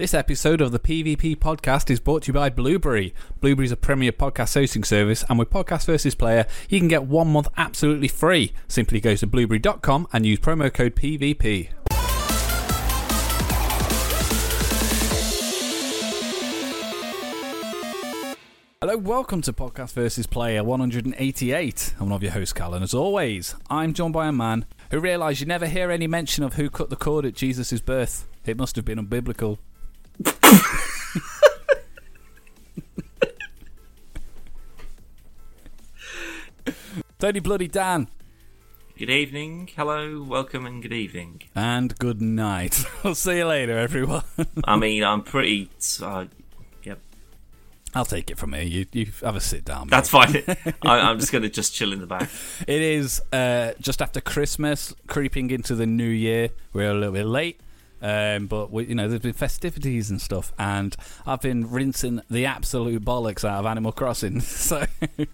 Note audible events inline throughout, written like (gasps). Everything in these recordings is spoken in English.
This episode of the PvP podcast is brought to you by Blubrry. Blubrry is a premier podcast hosting service, and with Podcast versus Player, you can get one month absolutely free. Simply go to blubrry.com and use promo code PVP. Hello, welcome to Podcast versus Player 188. I'm one of your hosts, Cal, and as always, I'm joined by a man who realised you never hear any mention of who cut the cord at Jesus' birth. It must have been unbiblical. Tony Bloody Dan. Good evening, hello, welcome, and good evening. And good night. (laughs) I'll see you later, everyone. (laughs) I mean, I'm pretty. Uh, yep, I'll take it from here. You, you have a sit down. mate. that's fine. (laughs) I, I'm just going to just chill in the back. It is uh, just after Christmas, creeping into the new year. We're a little bit late, um, but we, you know there's been festivities and stuff, and I've been rinsing the absolute bollocks out of Animal Crossing. (laughs) so, you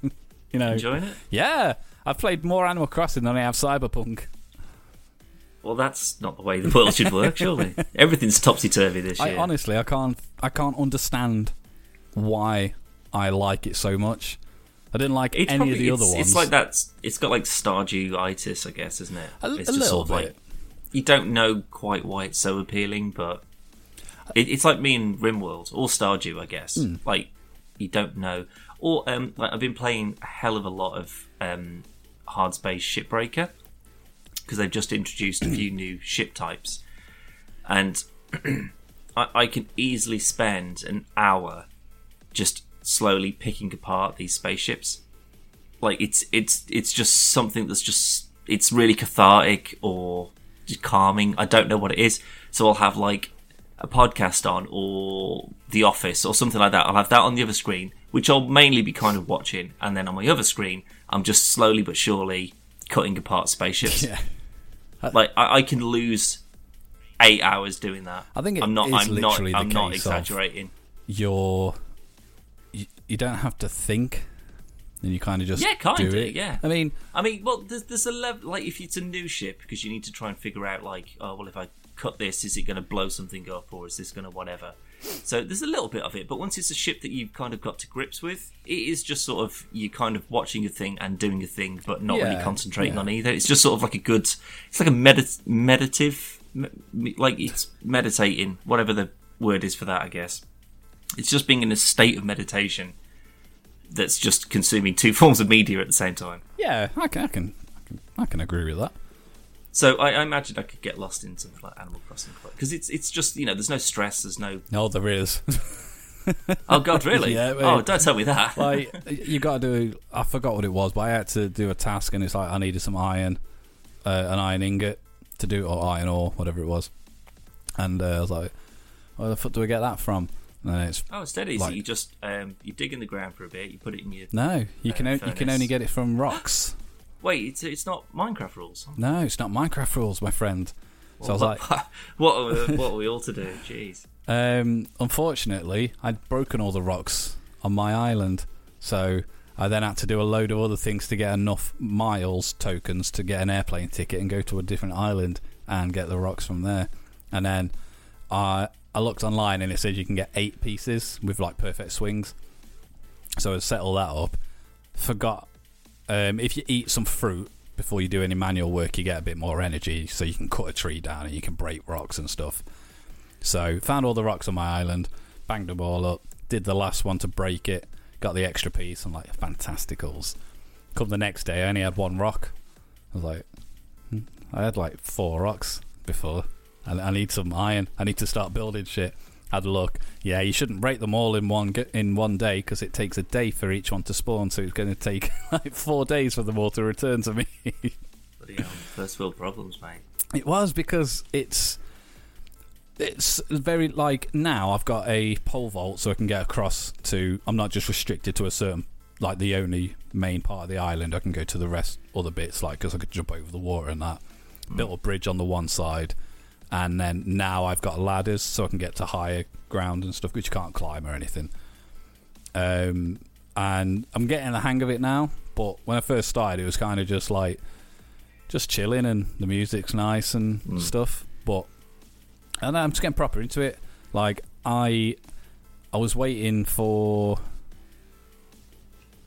know, Enjoying it? yeah, I've played more Animal Crossing than I have Cyberpunk. Well, that's not the way the world should work, surely. (laughs) Everything's topsy turvy this I year. honestly, I can't, I can't understand why I like it so much. I didn't like it's any probably, of the other ones. It's like that. It's got like Stardew-itis, I guess, isn't it? A- it's a little sort of bit. like you don't know quite why it's so appealing, but it, it's like me and RimWorld or Stardew, I guess. Hmm. Like you don't know. Or um, like I've been playing a hell of a lot of um, Hardspace Shipbreaker because they've just introduced a few new ship types, and (clears throat) I, I can easily spend an hour just slowly picking apart these spaceships like it's it's it's just something that's just it's really cathartic or just calming. I don't know what it is so i'll have like a podcast on or the office or something like that. I'll have that on the other screen which i'll mainly be kind of watching and then on my other screen i'm just slowly but surely cutting apart spaceships. Yeah. (laughs) like I, I can lose eight hours doing that. I think i'm not i'm not i'm not exaggerating. you're you, you don't have to think and you kind of just Yeah, kinda, it yeah. i mean I mean, well, there's, there's a level like if it's a new ship because you need to try and figure out like, oh well, if I cut this, is it going to blow something up or is this going to whatever? So there's a little bit of it, but once it's a ship that you've kind of got to grips with, it is just sort of you kind of watching a thing and doing a thing, but not really concentrating yeah. on either. It's just sort of like a good, it's like a medit- meditative, me- me- like it's meditating, whatever the word is for that, I guess. It's just being in a state of meditation that's just consuming two (laughs) forms of media at the same time. yeah i can i can i can, I can agree with that. So I, I imagine I could get lost in something like Animal Crossing because it's it's just you know there's no stress, there's no no there is. (laughs) Oh god really? (laughs) Yeah, mate. oh don't tell me that. like you got to do i forgot what it was but i had to do a task and it's like i needed some iron uh, an iron ingot to do or iron ore whatever it was. And uh, i was like where the fuck do i get that from then it's oh it's dead easy Like- you just um, you dig in the ground for a bit you put it in your no you Uh, can o- you can only get it from rocks. (gasps) Wait it's it's not Minecraft rules? No it's not minecraft rules my friend. So i was like what (laughs) are, we- what are we all to do? Jeez. Um, unfortunately, I'd broken all the rocks on my island, so I then had to do a load of other things to get enough miles tokens to get an airplane ticket and go to a different island and get the rocks from there. And then I I looked online and it said you can get eight pieces with like perfect swings. So I set all that up. Forgot um, if you eat some fruit before you do any manual work, you get a bit more energy, so you can cut a tree down and you can break rocks and stuff. So found all the rocks on my island, banged them all up, did the last one to break it, got the extra piece. I'm like, fantasticals. Come the next day, I only had one rock. I was like, hmm, I had like four rocks before. I, I need some iron. I need to start building shit. Had a look. Yeah, you shouldn't break them all in one in one day because it takes a day for each one to spawn. So it's going to take (laughs) like four days for them all to return to me. (laughs) Bloody hell, first world problems mate It was because it's it's very like now I've got a pole vault so I can get across to I'm not just restricted to a certain like the only main part of the island I can go to the rest other bits like because I could jump over the water and that hmm. built a bridge on the one side and then now I've got ladders so I can get to higher ground and stuff which you can't climb or anything um and I'm getting the hang of it now but when I first started it was kind of just like just chilling and the music's nice and Mm. stuff. But and I'm just getting proper into it. Like I I was waiting for.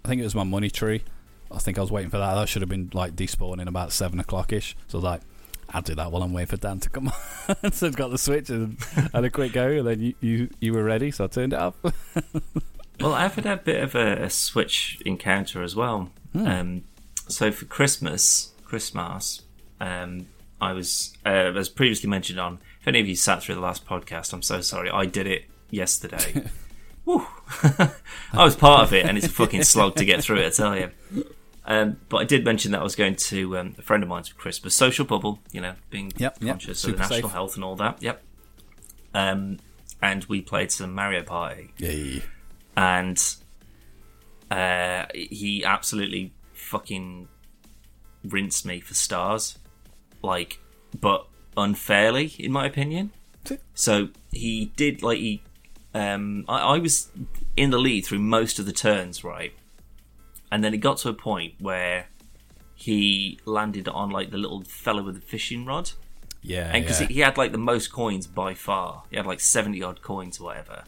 I think it was my money tree. I think I was waiting for that. That should have been like despawning about seven o'clock ish. So I was like, I'll do that while I'm waiting for Dan to come on. (laughs) so I've got the switch and had a quick go, and then you you, you were ready, so I turned it up. (laughs) Well, I've had a bit of a, a Switch encounter as well. Hmm. Um, so for Christmas, Christmas, um, I was, uh, as previously mentioned on, if any of you sat through the last podcast, I'm so sorry. I did it yesterday. (laughs) I was part of it, and it's a fucking slog to get through it, I tell you. Um, but I did mention that I was going to um, a friend of mine's for Christmas, social bubble, you know, being Yep, yep, conscious of super national safe. health and all that. Yep. Um, and we played some Mario Party Yay. and uh, he absolutely fucking rinsed me for stars, like, but unfairly, in my opinion. So he did like he, um, I, I was in the lead through most of the turns, right, and then it got to a point where he landed on like the little fella with the fishing rod Yeah, and because yeah. he had like the most coins by far, he had like seventy odd coins or whatever,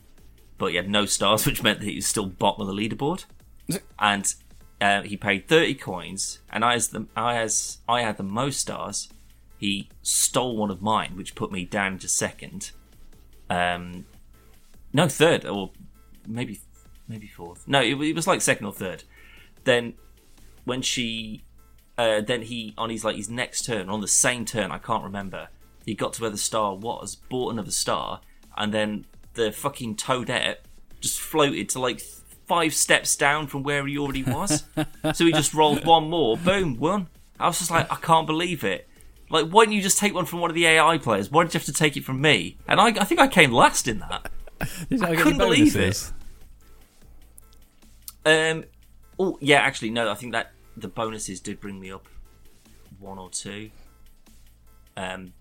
but he had no stars, (laughs) which meant that he was still bottom of the leaderboard. (laughs) and uh, he paid thirty coins, and I as the I as I had the most stars, he stole one of mine, which put me down to second. Um, no, third or maybe maybe fourth. No, it, it was like second or third. Then when she uh, then he on his like his next turn on the same turn I can't remember he got to where the star was bought another star and then the fucking toadette just floated to like five steps down from where he already was (laughs) so he just rolled one more boom one. I was just like I can't believe it like why didn't you just take one from one of the AI players why did you have to take it from me and I, I think I came last in that (laughs) I couldn't believe bonuses? Um. Oh, yeah. Actually, no. I think that the bonuses did bring me up one or two. Um.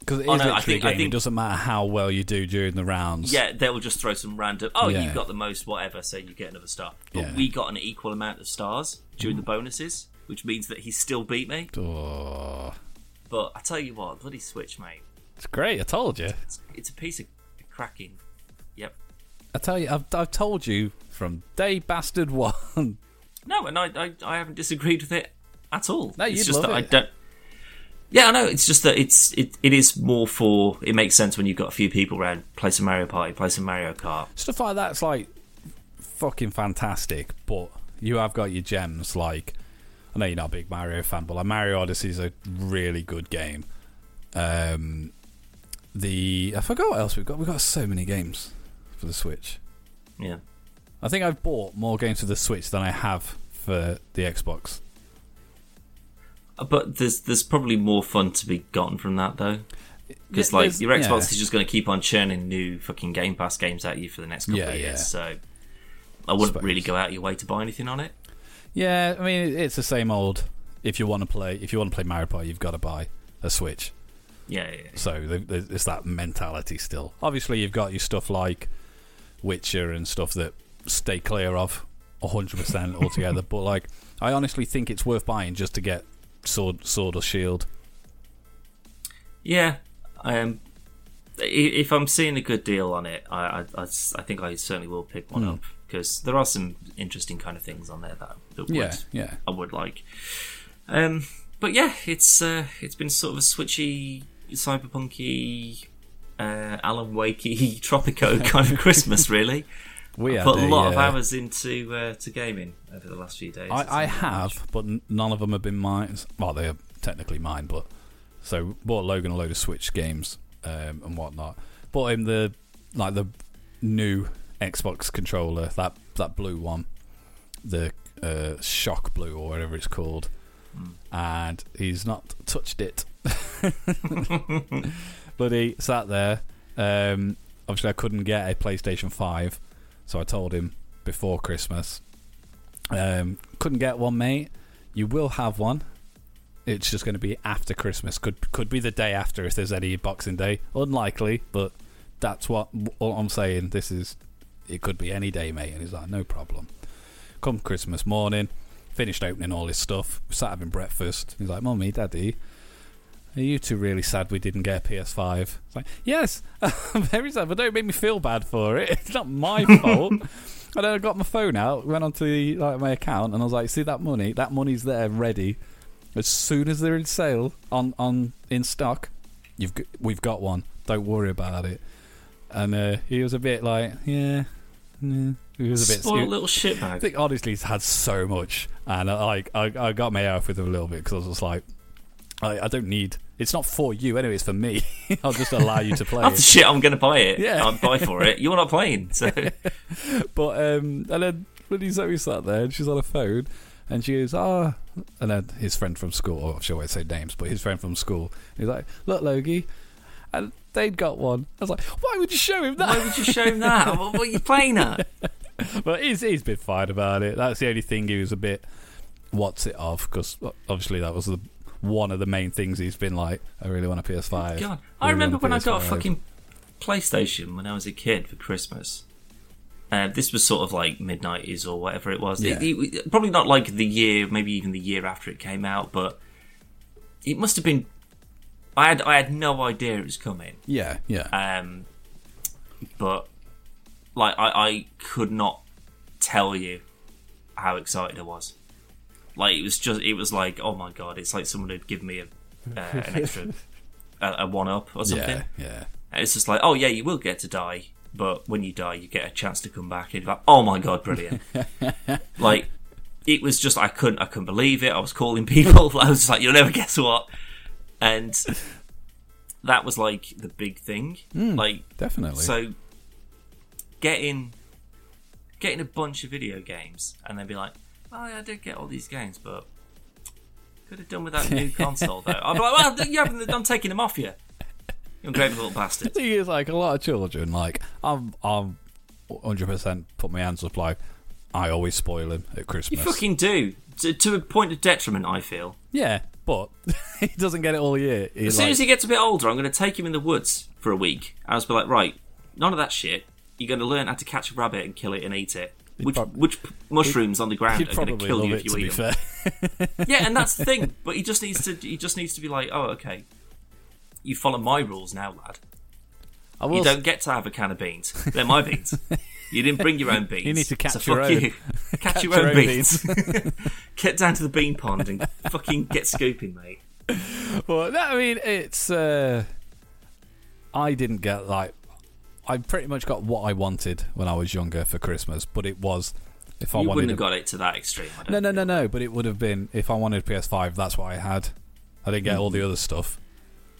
Because it is Oh, no, I think- a I game. think- it doesn't matter how well you do during the rounds. Yeah, they'll just throw some random. Oh, Yeah. you've got the most, whatever. So you get another star. But Yeah. we got an equal amount of stars during the bonuses, which means that he still beat me. Oh, But I tell you what, bloody Switch, mate. it's great. I told you. It's, it's a piece of cracking. Yep. I tell you. I've, I've told you from day bastard (laughs) one. No, and I, I, I haven't disagreed with it at all. No, it's just that I don't. Yeah, I know. It's just that it's it, it is more for. It makes sense when you've got a few people around. Play some Mario Party, play some Mario Kart. Stuff like that's like fucking fantastic. But you have got your gems. Like I know you're not a big Mario fan, but like Mario Odyssey is a really good game. Um, the I forgot what else we've got. We've got so many games for the Switch. Yeah. I think I've bought more games for the Switch than I have for the Xbox. Uh, But there's there's probably more fun to be gotten from that though, because Yeah, like your Xbox yeah. is just going to keep on churning new fucking Game Pass games at you for the next couple Yeah, of years. So I wouldn't Suppose. really go out your way to buy anything on it. Yeah, I mean it's the same old. If you want to play, if you want to play Mario Party, you've got to buy a Switch. Yeah, yeah, yeah. So there's that mentality still. Obviously, you've got your stuff like Witcher and stuff that stay clear of 100% altogether. (laughs) but like, I honestly think it's worth buying just to get Sword, Sword or Shield. Yeah, um, if I'm seeing a good deal on it, I, I, I think I certainly will pick one Hmm. up because there are some interesting kind of things on there that, that would, Yeah, yeah. I would like. Um, but yeah, it's uh, it's been sort of a switchy, cyberpunky, uh, Alan Wakey, (laughs) Tropico kind of (laughs) Christmas, really. We had Put a lot of uh, hours into uh, to gaming over the last few days. I, I have, but none of them have been mine. Well, they are technically mine, but so bought Logan a load of Switch games um, and whatnot. Bought him the like the new Xbox controller, that that blue one, the uh, Shock Blue or whatever it's called, and he's not touched it. (laughs) but he sat there. Um, obviously, I couldn't get a PlayStation Five, so I told him before Christmas um, couldn't get one, mate. You will have one. It's just going to be after Christmas. Could could be the day after if there's any Boxing Day. Unlikely, but that's what all I'm saying. This is it could be any day, mate. And he's like, no problem. Come Christmas morning, finished opening all his stuff. Sat having breakfast. He's like, mummy, daddy, Are you two really sad we didn't get a PS5? It's like, yes, (laughs) I'm very sad, but don't make me feel bad for it. (laughs) It's not my (laughs) fault. and then I got my phone out, went onto the, like my account, and I was like, see that money? That money's there, ready. As soon as they're in sale on, on in stock, you've g- we've got one. Don't worry about it. And uh, he was a bit like, yeah, yeah. He was a bit. Spoiled little I shitbag. think honestly, he's had so much, and I, like I, I got my off with him a little bit because I was just like, I, I don't need. It's not for you anyway. It's for me. (laughs) I'll just allow you to (laughs) play That's it. shit. I'm going to buy it. Yeah. I'll buy for it. You're not playing, (laughs) so But um, and then when he's we sat there and she's on a phone, and she goes, ah, and then his friend from school, or I'm sure I won't say names, but his friend from school, he's like, look, Logie, and they'd got one. I was like, why would you show him that? why would you show him that? What, what are you playing at? but he's he's been fine about it. That's the only thing he was a bit what's it of because obviously that was the one of the main things he's been like. I really want a PS5. God, I I really remember when I got a fucking PlayStation when I was a kid for Christmas. Uh, this was sort of like mid nineties or whatever it was. It- it- probably not like the year, maybe even the year after it came out, but it must have been. I had I had no idea it was coming. Yeah, yeah, Um, but like I, I could not tell you how excited I was. Like it was just it was like oh my god, it's like someone had given me a uh, an extra (laughs) a, a one up or something. yeah, yeah. And it's just like oh yeah, you will get to die, but when you die, you get a chance to come back. And like oh my god, brilliant! (laughs) like it was just I couldn't I couldn't believe it. I was calling (laughs) people. I was just like you'll never guess what, and that was like the big thing. Like Definitely. so getting getting a bunch of video games and then be like, oh yeah, I did get all these games, but could have done with that (laughs) new console though. I'm like, well, you haven't. I'm taking them off you. You ungrateful little bastard. (laughs) the thing is, like a lot of children, like I'm, I'm 100 percent put my hands up. Like I always spoil him at Christmas. You fucking do to, to a point of detriment. I feel. yeah, but (laughs) he doesn't get it all year. As soon like, as he gets a bit older, I'm going to take him in the woods for a week. I'll just be like, right, none of that shit. You're going to learn how to catch a rabbit and kill it and eat it. Which, prob- which mushrooms on the ground are going to kill you if you eat them? (laughs) Yeah, and that's the thing. But he just needs to. He just needs to be like, oh, okay. You follow my rules now, lad. I will You don't get to have a can of beans. They're my beans. You didn't bring your own (laughs) beans. You need to catch so your fuck own. You. (laughs) Catch, your your own, own beans. get down to the bean pond and fucking get scooping, mate. Well, I mean, it's. Uh, I didn't get like. I pretty much got what I wanted when I was younger for Christmas, but it was if I you wanted. wouldn't have got it to that extreme. No, no, no, no. But it would have been if I wanted PS5. That's what I had. I didn't get all Mm-hmm. the other stuff.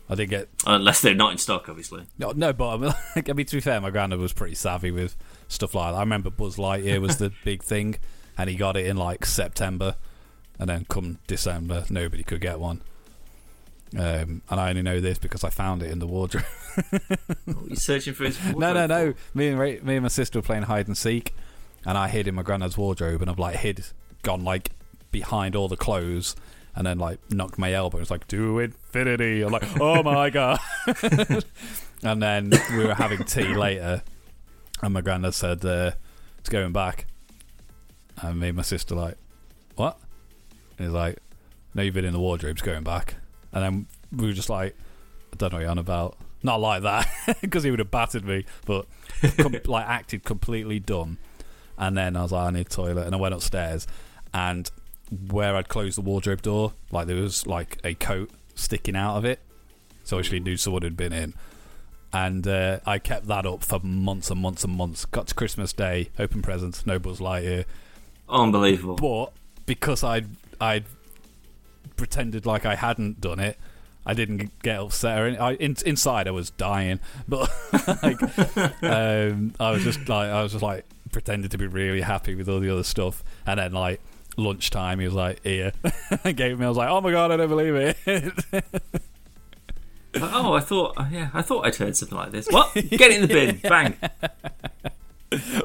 I didn't get Unless they're not in stock, obviously. no, no. But I mean, like, I mean, to be fair, my granddad was pretty savvy with stuff like that. I remember Buzz Lightyear was the (laughs) big thing, and he got it in like September, and then come December, nobody could get one. Um, and I only know this because I found it in the wardrobe. (laughs) What, you searching for his. (laughs) wardrobe? No, no, no. Me and Ra- me and my sister were playing hide and seek, and I hid in my granddad's wardrobe, and I've like hid, gone like behind all the clothes, and then like knocked my elbow. It's like to infinity. I'm like, oh my (laughs) god. and then we were having tea later, and my granddad said uh, it's going back, and me and my sister like, what? And he's like, no, you've been in the wardrobe. It's going back, and then we were just like, I don't know what you're on about. Not like that, (laughs) because he would have battered me, but com- (laughs) like acted completely dumb. And then I was like, I need a toilet, and I went upstairs, and where I'd closed the wardrobe door, like there was like a coat sticking out of it, so I actually knew someone had been in. And uh, I kept that up for months and months and months. Got to Christmas Day, open presents, no Buzz Lightyear. Unbelievable. But because I'd I'd pretended like I hadn't done it, I didn't get upset. Or I, in, inside, I was dying, but (laughs) like, um, I was just like I was just like pretended to be really happy with all the other stuff, and then like lunchtime, he was like, "Here," (laughs) I gave me. I was like, "Oh my god, I don't believe it." (laughs) oh, I thought. uh, Yeah, I thought I'd heard something like this. What? Get it in the bin. Bang.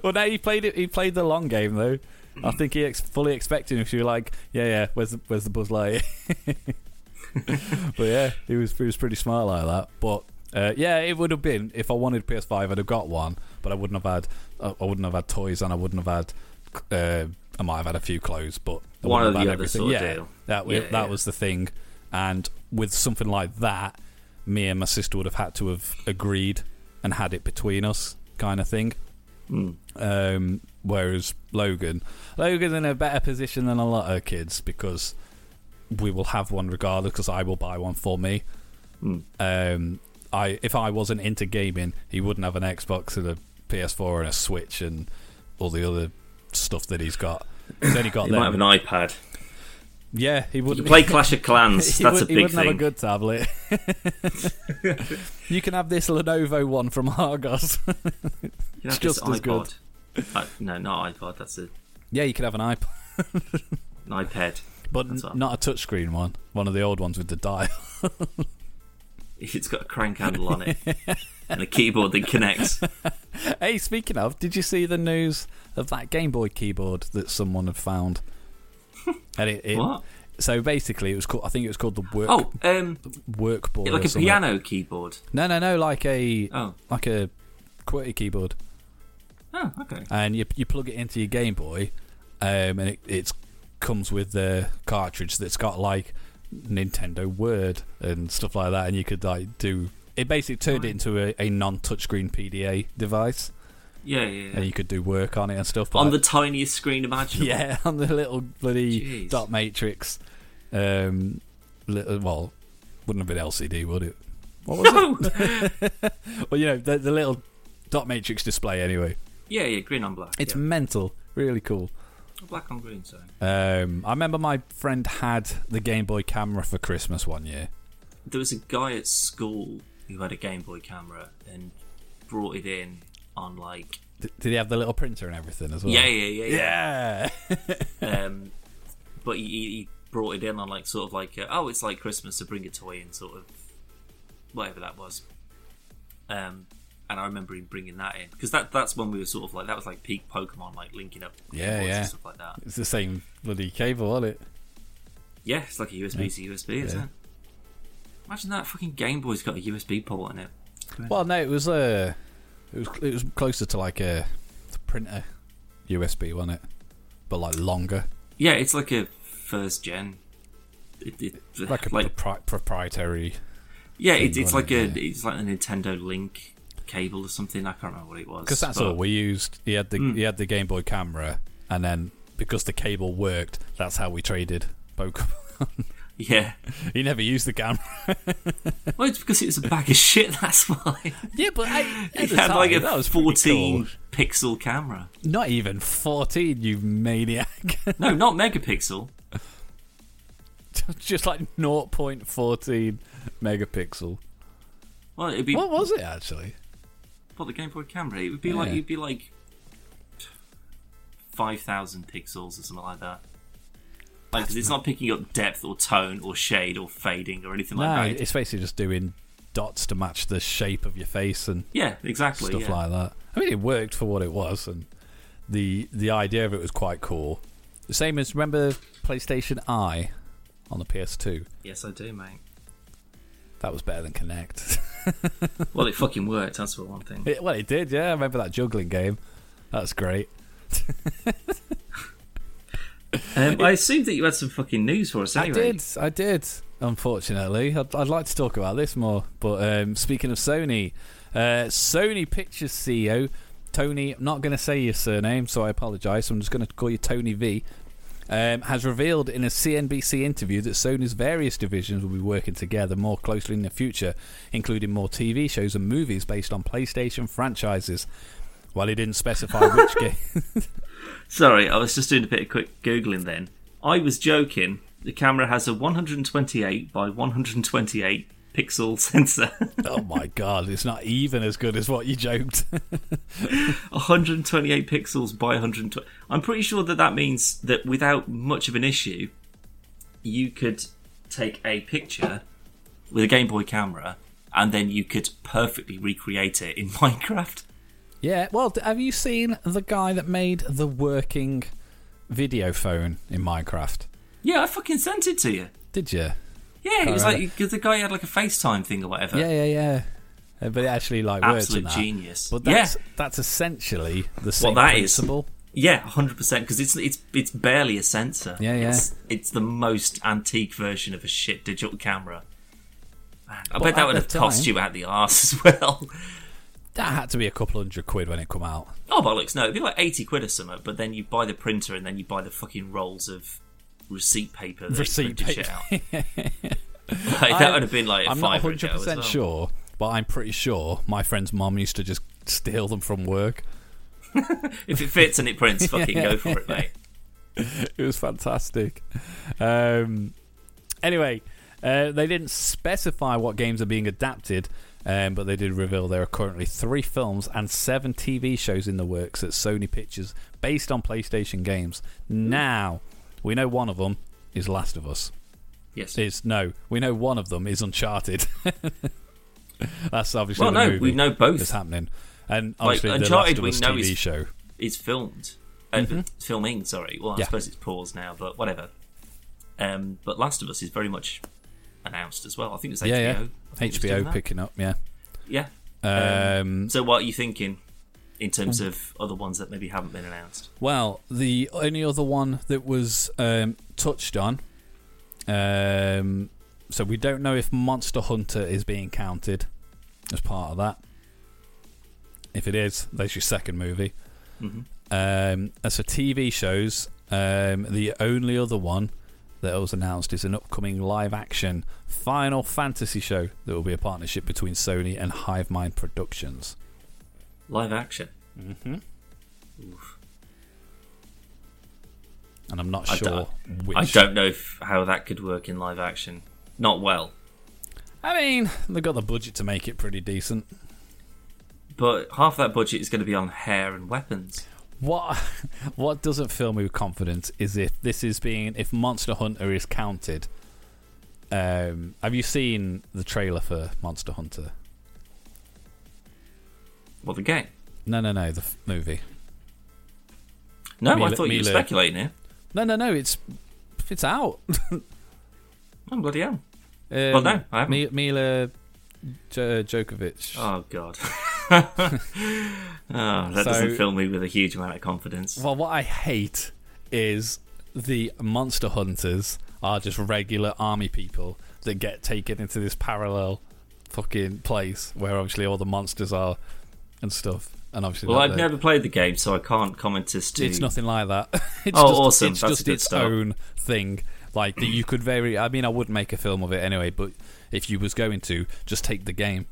well, now he played it. He played the long game though. I think he ex- fully expected if you were like, "Yeah, yeah, where's the where's the Buzz Lightyear?" (laughs) but yeah, he was he was pretty smart like that. But uh, yeah, it would have been if I wanted PS5, I'd have got one, but I wouldn't have had I wouldn't have had toys and I wouldn't have had. Uh, I might have had a few clothes, but I One have the other everything. sort of yeah, deal. that Yeah, that yeah. was the thing. And with something like that, me and my sister would have had to have agreed and had it between us, kind of thing. Mm. Um, whereas Logan, Logan's in a better position than a lot of kids because we will have one regardless. Because I will buy one for me. Mm. Um, I if I wasn't into gaming, he wouldn't have an Xbox and a PS4 and a Switch and all the other stuff that he's got. He's only got (laughs) You them. might have an iPad. yeah, he wouldn't play (laughs) Clash of Clans. That's would, a he big wouldn't have a good tablet. (laughs) you can have this Lenovo one from Argos. You it's just as good. iPod. Uh, no, not iPod. That's a, yeah, you could have an iPad, (laughs) an iPad. but n- not a touchscreen one. One of the old ones with the dial. (laughs) It's got a crank handle on it and a keyboard that connects. (laughs) hey, speaking of, did you see the news of that Game Boy keyboard that someone had found? and it, it What? so basically, it was called. I think it was called the work Oh, um, workboard. like a piano keyboard. No, no, no, like a Oh, like a QWERTY keyboard. Oh, okay. and you you plug it into your Game Boy, um, and it it's comes with the cartridge that's got like Nintendo Word and stuff like that, and you could like do. It basically turned it into a, a non-touchscreen PDA device, Yeah, yeah. yeah. and you could do work on it and stuff. On I- the tiniest screen imaginable. (laughs) yeah, on the little bloody Jeez. dot matrix. Um, little, well, wouldn't have been LCD, would it? What was it? (laughs) Well, you know, the, the little dot matrix display. Anyway, yeah, yeah. Green on black. it's yeah. mental, really cool. black on green. Sorry. Um, I remember my friend had the Game Boy camera for Christmas one year. There was a guy at school who had a Game Boy camera and brought it in on like D- did he have the little printer and everything as well? yeah, yeah, yeah, yeah. yeah. (laughs) um, but he, he brought it in on like sort of like uh, oh, it's like Christmas, so bring a toy and sort of whatever that was. Um, and I remember him bringing that in because that that's when we were sort of like that was like peak Pokemon, like linking up Yeah, yeah. and stuff like that. it's the same bloody cable, wasn't it? Yeah, it's like a USB to USB, isn't Yeah. it? Imagine that fucking Game Boy's got a USB port in it. Well, no, it was uh, it was it was closer to like a printer USB, wasn't it? But like longer, Yeah, it's like a first gen. It, it, like a propri- proprietary. yeah, it's wasn't like a? Yeah. it's like a Nintendo Link cable or something. I can't remember what it was. Because that's but- all we used. He had the Mm. he had the Game Boy camera, and then because the cable worked, that's how we traded Pokemon. (laughs) Yeah, he never used the camera. (laughs) well, it's because it was a bag of shit. That's why Yeah, but I, (laughs) it had like a that was fourteen cool. pixel camera. Not even fourteen, you maniac. No, not megapixel. Just like 0.14 megapixel. Well, it'd be What was it actually? What the Game Boy camera. It would be like Yeah. it'd be like five thousand pixels or something like that. Like, 'cause it's not picking up depth or tone or shade or fading or anything No, like that. it's basically just doing dots to match the shape of your face and Yeah, exactly. stuff yeah. like that. I mean, it worked for what it was, and the the idea of it was quite cool. The same as remember PlayStation Eye on the PS2. Yes, I do, mate. That was better than Kinect. (laughs) Well, it fucking worked. That's for one thing. It- well, it did. Yeah, I remember that juggling game. That's great. (laughs) Um, I (laughs) assumed that you had some fucking news for us. Anyway. I did. I did. Unfortunately, I'd, I'd like to talk about this more. But um, speaking of Sony, uh, Sony Pictures CEO Tony, I'm not going to say your surname, so I apologise. I'm just going to call you Tony V. Um, has revealed in a CNBC interview that Sony's various divisions will be working together more closely in the future, including more TV shows and movies based on PlayStation franchises. While he didn't specify which (laughs) game, (laughs) Sorry, I was just doing a bit of quick googling. Then I was joking. The camera has a 128 by 128 pixel (laughs) sensor. oh my god, it's not even as good as what you joked. (laughs) 128 pixels by 120. I'm pretty sure that that means that without much of an issue, you could take a picture with a Game Boy camera, and then you could perfectly recreate it in (laughs) Minecraft. Yeah, well, have you seen the guy that made the working video phone in Minecraft? Yeah, I fucking sent it to you. Did you? Yeah, it was Alright. like the guy had like a FaceTime thing or whatever. Yeah, yeah, yeah. Uh, But it actually like Absolute and that. genius. But yeah, that's that's essentially the same that is. principle. yeah, hundred percent. Because it's it's it's barely a sensor. Yeah, yeah. It's, it's the most antique version of a shit digital camera. Man, I bet that would the have cost time- you out the arse (laughs) as well. That had to be a couple hundred quid when it come out. Oh bollocks! No, it'd be like eighty quid or something. But then you buy the printer and then you buy the fucking rolls of receipt paper. Receipt printed paper. Shit out. (laughs) like, that would have been like I'm not 100 ago as percent well. sure, but I'm pretty sure my friend's mom used to just steal them from work. (laughs) If it fits and it prints, (laughs) fucking go for it, mate. it was fantastic. Um, anyway, uh, they didn't specify what games are being adapted, um, but they did reveal there are currently three films and seven TV shows in the works at Sony Pictures based on PlayStation games. Now, we know one of them is Last of Us. Yes. Is no, we know one of them is Uncharted. (laughs) That's obviously Well, the no, we know both. that's happening, and Like, obviously the Uncharted Last of we Us know TV is- show. It's filmed. Uh, Filming, sorry. Well, I Mm-hmm. Yeah. suppose it's paused now, but whatever. Um, but Last of Us is very much announced as well. I think it's HBO. Yeah, yeah. HBO picking up, yeah. Yeah. Um, So, what are you thinking in terms of other ones that maybe haven't been announced? Well, the only other one that was um, touched on, um, so we don't know if Monster Hunter is being counted as part of that. If it is, there's your second movie. Mhm. Um, as for TV shows, um, the only other one that was announced is an upcoming live action Final Fantasy show that will be a partnership between Sony and Hivemind Productions. Live action. Mm-hmm. Oof. And I'm not I sure don't- which. I don't know if, how that could work in live action. Not well. I mean, they've got the budget to make it pretty decent. But half that budget is going to be on hair and weapons. What (laughs) what doesn't fill me with confidence is if this is being if Monster Hunter is counted. Um, have you seen the trailer for Monster Hunter? Well, the game. No, no, no, the f- movie. No, I thought you were Milla- speculating here. No, no, no, it's it's out. (laughs) Oh, bloody hell. Um, Well, no, I haven't. Mi- Milla J- Jovovich. Oh, God. (laughs) (laughs) oh, that doesn't fill me with a huge amount of confidence. Well, what I hate is the monster hunters are just regular army people that get taken into this parallel fucking place where obviously all the monsters are and stuff. And obviously, Well, I've never played the game, so I can't comment as to. It's nothing like that. (laughs) it's Oh, just, awesome. It's That's just its start. own thing. Like that, you could very. I mean, I wouldn't make a film of it anyway, but if you was going to, just take the game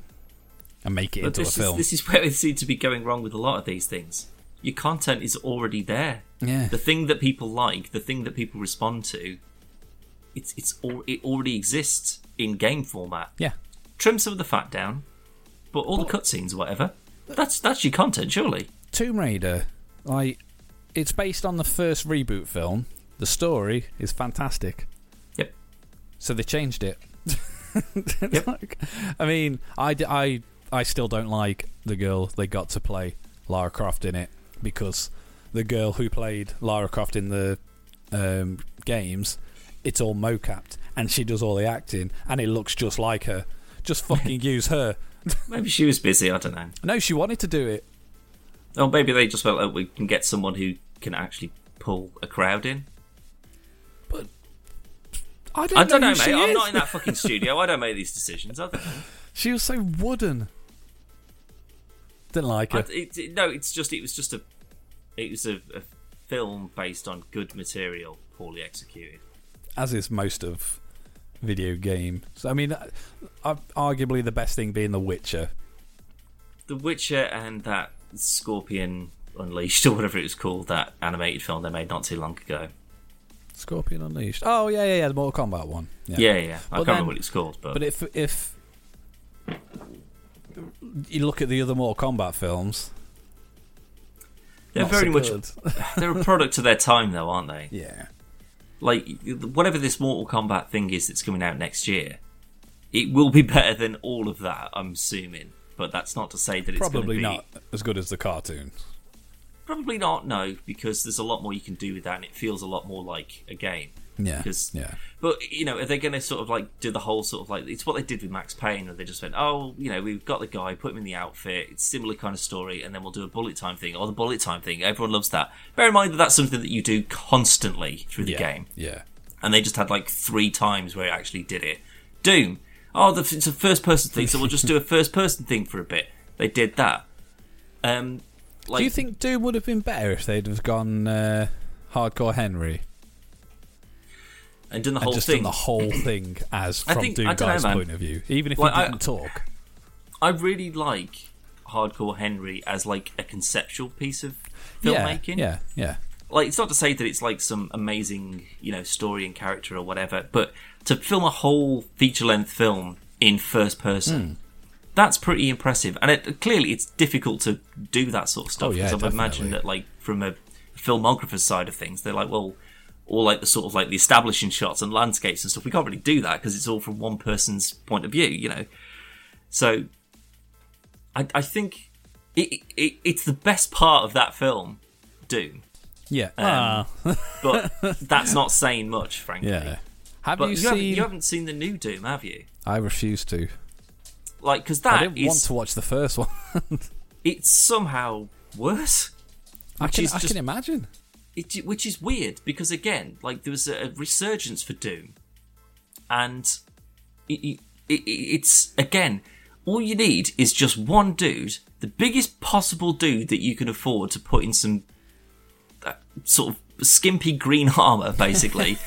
and make it But into a film. is this is (laughs) where it seems to be going wrong with a lot of these things. Your content is already there. yeah, The thing that people like, the thing that people respond to, it's it's all it already exists in game format. yeah. Trim some of the fat down, but all the cutscenes, whatever. That's that's your content, surely. Tomb Raider, like, it's based on the first reboot film. The story is fantastic. Yep. So they changed it. (laughs) Like, I mean, I, I, I still don't like the girl they got to play Lara Croft in it because the girl who played Lara Croft in the um, games, it's all mocapped and she does all the acting and it looks just like her. Just fucking (laughs) use her. (laughs) Maybe she was busy. I don't know. No, she wanted to do it. Or maybe they just felt like we can get someone who can actually pull a crowd in. I don't, I don't know, who mate. I'm not in that fucking (laughs) studio. I don't make these decisions. I don't know. She was so wooden. Didn't like I, it, it- no, it's just it was just a it was a, a film based on good material, poorly executed. as is most of video game. So I mean, uh, uh, arguably the best thing being The Witcher. The Witcher and that Scorpion Unleashed or whatever it was called, that animated film they made not too long ago. Scorpion Unleashed. Oh yeah, yeah, yeah, the Mortal Kombat one. Yeah. Yeah, yeah. I Well, can't then- remember what it's called, but, But if if you look at the other Mortal Kombat films, they're very so much (laughs) they're a product of their time, though, aren't they? yeah. Like whatever this Mortal Kombat thing is that's coming out next year, it will be (laughs) better than all of that. I'm assuming, but that's not to say that it's Probably be, not as good as the cartoon. Probably not, no, because there's a lot more you can do with that, and it feels a lot more like a game. Yeah. Because, yeah. but you know, are they going to sort of like do the whole sort of like it's what they did with Max Payne, where they just went, oh, you know, we've got the guy, put him in the outfit, it's similar kind of story, and then we'll do a bullet time thing, or the bullet time thing. Everyone loves that. Bear in mind that that's something that you do constantly through the yeah. game, Yeah. and they just had like three times where it actually did it. Doom. oh, the, it's a first person thing, so we'll just do a first person thing for a bit. They did that. Um, like, Do you think Doom would have been better if they'd have gone uh, hardcore Henry and done the whole just thing? done the whole (clears throat) thing as from think- Doom I don't know, Guy's point of view, even if Like, he I- didn't talk? I really like Hardcore Henry as like a conceptual piece of filmmaking. Yeah, yeah, yeah. Like it's not to say that it's like some amazing, you know, story and character or whatever, but to film a whole feature length film in first person. Hmm. That's pretty impressive, and it, clearly it's difficult to do that sort of stuff. Oh, yeah, because I imagine that, like from a filmographer's side of things, they're like, well, all like the sort of like the establishing shots and landscapes and stuff. We can't really do that because it's all from one person's point of view, you know. So, I, I think it, it, it's the best part of that film, Doom. Yeah. Um, ah, (laughs) But that's not saying much, frankly. yeah. Have But you, you, haven't, seen? you haven't seen the new Doom, have you? I refuse to. Like, because that I didn't want to watch the first (laughs) one. it's somehow worse. I can, I just- can imagine. It, which is weird because again, like there was a resurgence for Doom, and it, it, it, it's again, all you need is just one dude, the biggest possible dude that you can afford to put in some uh, sort of skimpy green armor, basically,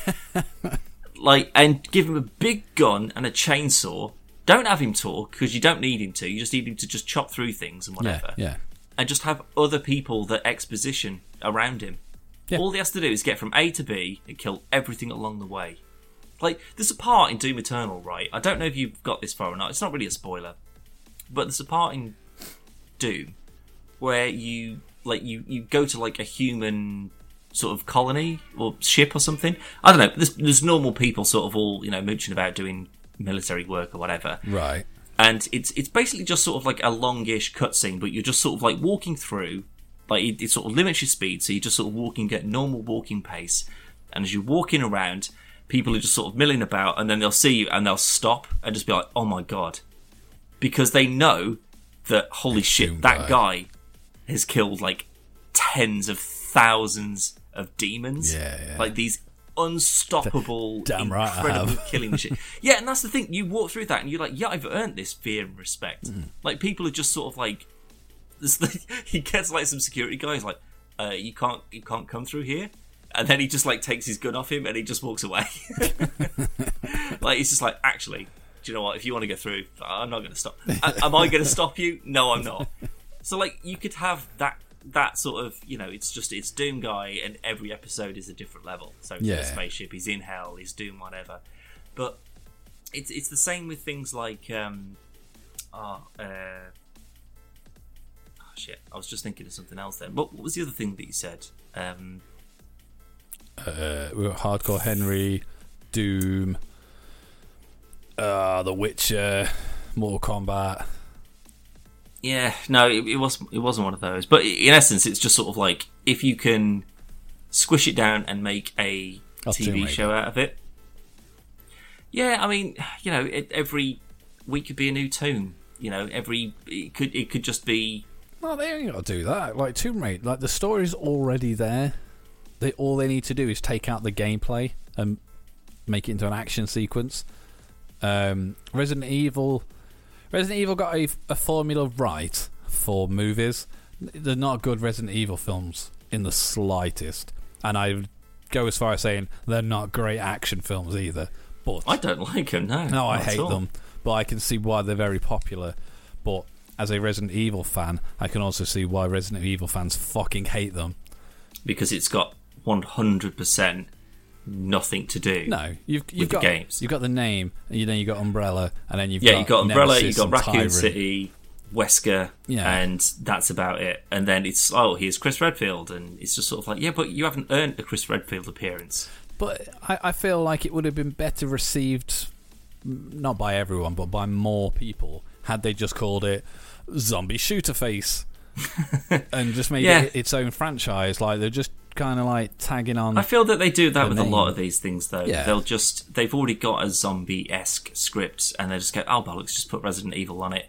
(laughs) like, and give him a big gun and a chainsaw. Don't have him talk because you don't need him to. You just need him to just chop through things and whatever Yeah, yeah. and just have other people that exposition around him. Yeah. All he has to do is get from A to B and kill everything along the way. Like, there's a part in Doom Eternal, right? I don't know if you've got this far or not. It's not really a spoiler, but there's a part in Doom where you like you you go to like a human sort of colony or ship or something. I don't know. There's, there's normal people sort of all you know mooching about doing military work or whatever Right. and it's it's basically just sort of like a longish cutscene, but you're just sort of like walking through. Like it, it sort of limits your speed, so you're just sort of walking at normal walking pace. And as you're walking around, people are just sort of milling about, and then they'll see you and they'll stop and just be like, "Oh my god," because they know that holy shit, that guy. has killed like tens of thousands of demons. Yeah, yeah. like these unstoppable, Damn right I incredible have. killing machine. (laughs) Yeah, and that's the thing. You walk through that, and you're like, yeah, I've earned this fear and respect. Mm. Like people are just sort of like, this, (laughs) he gets like some security guys like, uh, you can't, you can't come through here. And then he just like takes his gun off him and he just walks away. (laughs) like he's just like, actually, do you know what? If you want to get through, I'm not going to stop. Am I going to stop you? (laughs) No, I'm not. So like you could have that that sort of you know it's just it's Doom guy and every episode is a different level. So Yeah. a spaceship, he's in hell, he's Doom whatever. But it's it's the same with things like um oh, uh, oh shit. I was just thinking of something else then. What, what was the other thing that you said? Um Uh, we got Hardcore Henry, Doom, uh, The Witcher, Mortal Kombat. Yeah, no, it, it was it wasn't one of those. But in essence, it's just sort of like if you can squish it down and make a Tomb TV show out of it. Yeah, I mean, you know, it, every week could be a new tomb. You know, every it could it could just be Well, they ain't got to do that. Like Tomb Raider, like the story's already there. They all they need to do is take out the gameplay and make it into an action sequence. Um, Resident Evil, Resident Evil got a, a formula right for movies. They're not good Resident Evil films in the slightest, and I go as far as saying they're not great action films either. But I don't like them. No, no, I hate all. them, but I can see why they're very popular. But as a Resident Evil fan, I can also see why Resident Evil fans fucking hate them. because it's got one hundred percent nothing to do. No, you've you've got games. you've got the name, and you- then you've got Umbrella, and then you've yeah, got you got Umbrella, you Nemesis got and Raccoon Tyrant. City, Wesker, Yeah. and that's about it. And then it's oh, here's Chris Redfield, and it's just sort of like yeah, but you haven't earned a Chris Redfield appearance. But I, I feel like it would have been better received, not by everyone, but by more people, had they just called it Zombie Shooter Face (laughs) and just made Yeah. it its own franchise. Like they're just kind of like tagging on. I feel that they do that with a lot of these things, though. Yeah. They'll just they've already got a zombie esque script, and they just go, oh, bollocks, just put Resident Evil on it.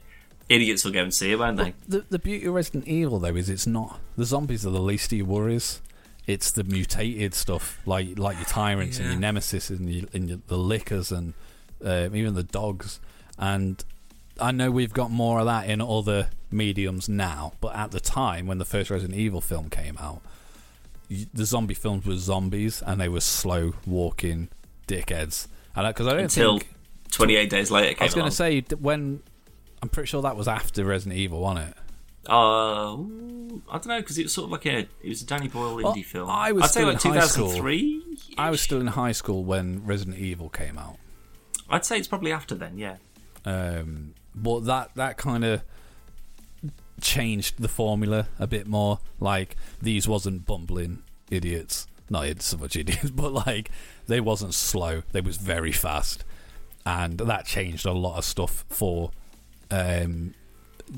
Idiots will go and see it, won't they? the the beauty of Resident Evil though is it's not the zombies are the least of your worries. It's the mutated stuff like like your tyrants and your nemesis and, your, and your, the lickers and uh, even the dogs. and I know we've got more of that in other mediums now, but at the time when the first Resident Evil film came out, the zombie films were zombies and they were slow walking dickheads. And because I don't Until think 28 days later I was going to say when I'm pretty sure that was after Resident Evil, wasn't it? Uh, I don't know because it was sort of like a it was a Danny Boyle indie Well, film. I was I'd say still like in high school. 2003. I was still in high school when Resident Evil came out. I'd say it's probably after then. Yeah. Um, but that that kind of changed the formula a bit more. Like these wasn't bumbling idiots, not idiots so much idiots, (laughs) but like they wasn't slow. They was very fast, and that changed a lot of stuff for um,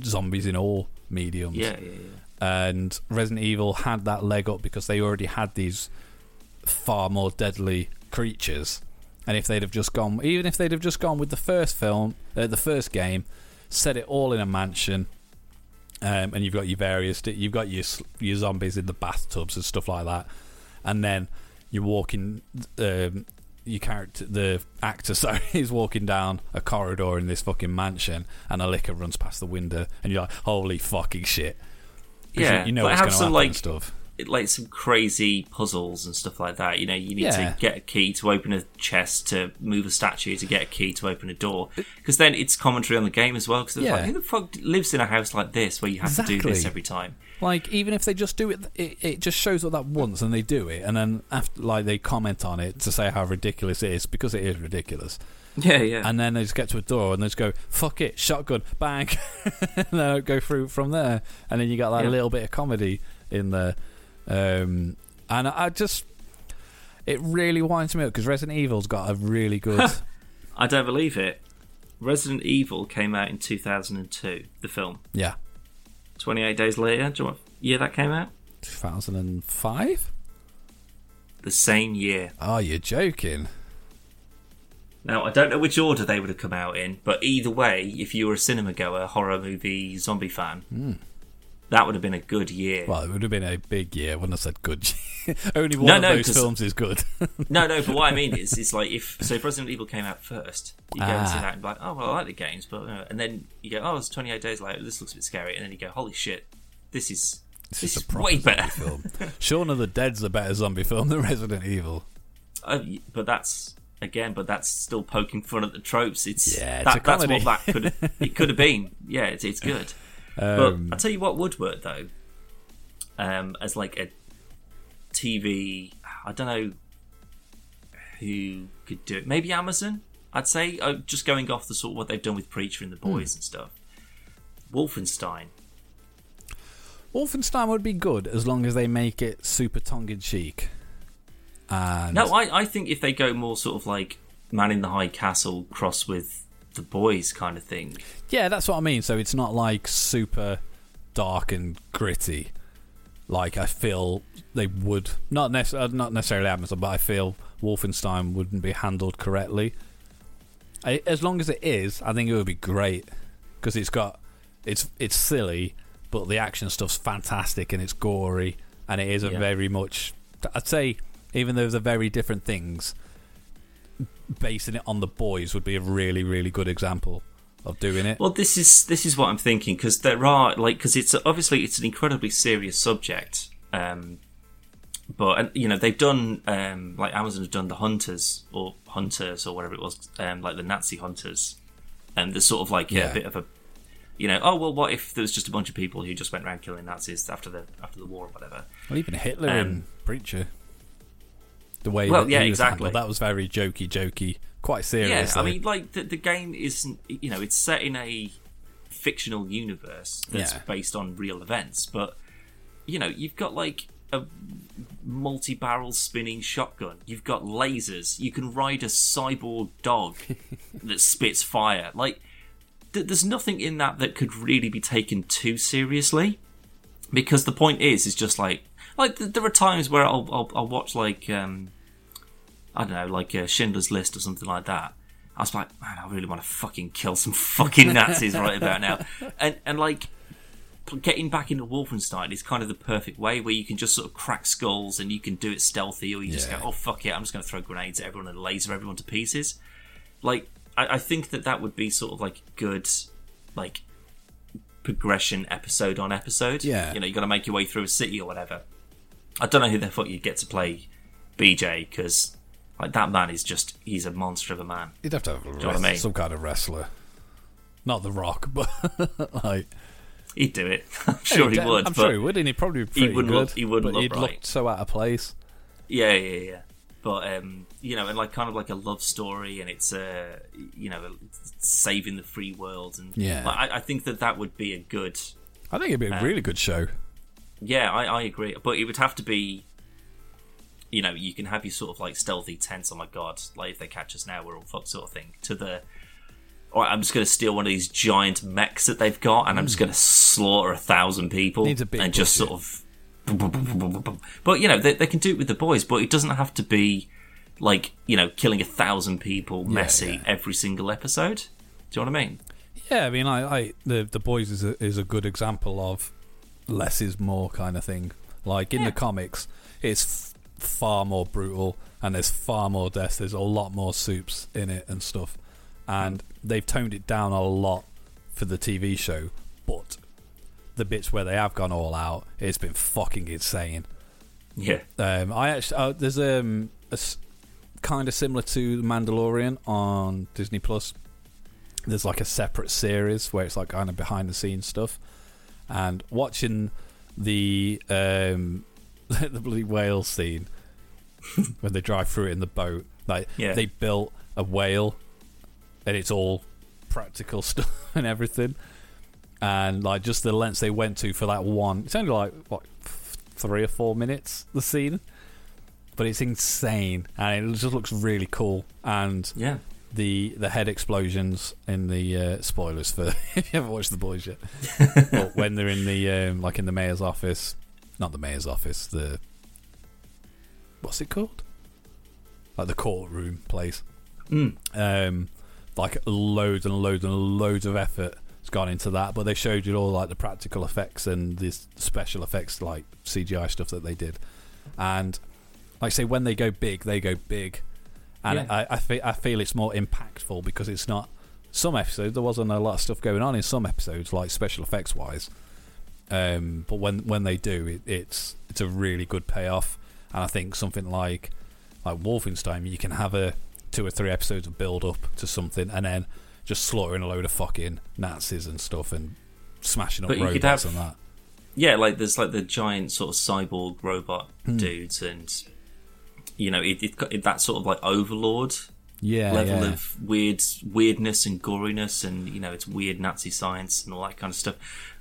zombies in all mediums. Yeah, yeah, yeah. and Resident Evil had that leg up because they already had these far more deadly creatures. And if they'd have just gone, even if they'd have just gone with the first film, uh, the first game, set it all in a mansion, um, and you've got your various, you've got your your zombies in the bathtubs and stuff like that, and then you're walking, um, your character, the actor, (laughs) sorry, is walking down a corridor in this fucking mansion, and a Licker runs past the window, and you're like, holy fucking shit. you- Yeah, you, know but what's have going to some, happen like, stuff. Like some crazy puzzles and stuff like that. You know, you need Yeah. to get a key to open a chest, to move a statue, to get a key to open a door. Because then it's commentary on the game as well. Because Yeah. like, who the fuck lives in a house like this where you have to do this every time? Like even if they just do it, it, it just shows up that once, and they do it, and then after like they comment on it to say how ridiculous it is because it is ridiculous, Yeah, yeah. and then they just get to a door and they just go fuck it, shotgun, bang, (laughs) and then go through from there, and then you got that Yeah. little bit of comedy in there, um, and I just it really winds me up because Resident Evil's got a really good (laughs) I don't believe it. Resident Evil came out in 2002, the film. yeah 28 days later, do you year that came out? 2005. The same year. Oh, you're joking. Now, I don't know which order they would have come out in, but either way, if you were a cinema goer, horror movie, zombie fan, that would have been a good year. Well, it would have been a big year. Wouldn't have said good. (laughs) Only one No, of no, those films is good. (laughs) No, no, but what I mean is, it's like if so, if Resident Evil came out first, you go and see Ah. that and be like, oh well, I like the games, but uh, and then you go, oh, it's 28 days later, this looks a bit scary, and then you go, holy shit, this is This this is is a proper way better. film. (laughs) Shaun of the Dead's a better zombie film than Resident Evil. Uh, but that's again, but that's still poking fun at the tropes. It's Yeah, it's that, that's what that could it could have been. Yeah, it's, it's good. Um, but I tell you what would work though, um, as like a TV. I don't know who could do it. Maybe Amazon. I'd say uh, just going off the sort of what they've done with Preacher and the Hmm. Boys and stuff. Wolfenstein. Wolfenstein would be good as long as they make it super tongue in cheek. And No, I, I think if they go more sort of like Man in the High Castle cross with the Boys kind of thing. yeah, that's what I mean. So it's not like super dark and gritty. Like I feel they would not nec- uh, not necessarily Amazon, but I feel Wolfenstein wouldn't be handled correctly. I, as long as it is, I think it would be great because it's got it's it's silly, but the action stuff's fantastic and it's gory and it is a Yeah. very much. I'd say even though they're very different things, basing it on the boys would be a really really good example of doing it. Well, this is this is what I'm thinking because there are like because it's obviously it's an incredibly serious subject, um, but and, you know they've done um, like Amazon have done the Hunters or Hunters or whatever it was, um, like the Nazi Hunters, and there's sort of like Yeah. a bit of a, you know, oh well, what if there was just a bunch of people who just went around killing Nazis after the after the war or whatever? Well, even Hitler Um, Preacher. The way Well, that yeah, exactly. handled, that was very jokey, jokey, quite serious. Yeah, I mean, like the, the game isn't, you know, it's set in a fictional universe that's Yeah. based on real events, but you know, you've got like a multi-barrel spinning shotgun. You've got lasers. You can ride a cyborg dog (laughs) that spits fire. Like, th- there's nothing in that that could really be taken too seriously. Because the point is, is just like, like there are times where I'll I'll, I'll watch like um, I don't know, like uh, Schindler's List or something like that. I was like, man, I really want to fucking kill some (laughs) fucking Nazis right about now. (laughs) And and like getting back into Wolfenstein is kind of the perfect way where you can just sort of crack skulls and you can do it stealthy, or you just Yeah. go, oh fuck it, I'm just going to throw grenades at everyone and laser everyone to pieces. Like I, I think that that would be sort of like good, like progression episode on episode. Yeah. you know, you got to make your way through a city or whatever. I don't know who the fuck you'd get to play BJ because like that man is just he's a monster of a man. You'd have to have I mean? some kind of wrestler. Not The Rock, (laughs) but like. He'd do it. (laughs) I'm sure he would. I'm sure he would, and he'd probably be he wouldn't good. look- he wouldn't but look he'd right. look so out of place. Yeah, yeah, yeah. But um, you know, and like kind of like a love story, and it's uh, you know, saving the free world, and Yeah. like, I, I think that that would be a good. I think it'd be a really good show. Yeah, I, I agree, but it would have to be. You know, you can have your sort of like stealthy, tense. Oh my god! Like if they catch us now, we're all fucked, sort of thing. To the, all right, I'm just going to steal one of these giant mechs that they've got, and I'm just hmm. going to slaughter a thousand people, Needs a big and just budget. sort of. But you know, they, they can do it with the boys, but it doesn't have to be like you know killing a thousand people messy yeah. every single episode. Do you know what I mean? Yeah, I mean, I, I the the boys is a, is a good example of less is more kind of thing. Like in the comics, it's f- far more brutal, and there's far more death. There's a lot more supes in it and stuff, and they've toned it down a lot for the TV show. But the bits where they have gone all out, it's been fucking insane. Yeah. Um, I actually uh, there's um a s- kind of similar to The Mandalorian on Disney Plus. There's like a separate series where it's like kind of behind the scenes stuff, and watching the um (laughs) the bloody whale scene (laughs) when they drive through it in the boat, like Yeah. they built a whale, and it's all practical (laughs) stuff and everything, and like just the lengths they went to for that one. It's only like what f- three or four minutes the scene, but it's insane and it just looks really cool. And Yeah. The the head explosions in the uh, spoilers for (laughs) if you haven't watched the boys yet. (laughs) but when they're in the um, like in the mayor's office, not the mayor's office, the what's it called? Like the courtroom place. Mm. Um, like loads and loads and loads of effort has gone into that, but they showed you all like the practical effects and the special effects, like CGI stuff that they did. And like I say, when they go big, they go big, and Yeah. I I, fe- I feel it's more impactful because it's not. Some episodes there wasn't a lot of stuff going on in some episodes, like special effects wise. Um, but when when they do, it, it's it's a really good payoff, and I think something like like Wolfenstein, you can have a two or three episodes of build up to something, and then just slaughtering a load of fucking Nazis and stuff, and smashing up But robots have- and that. Yeah, like there's like the giant sort of cyborg robot Hmm. dudes, and you know, it, it, it that sort of like overlord Yeah, level yeah. of weird weirdness and goriness, and you know, it's weird Nazi science and all that kind of stuff.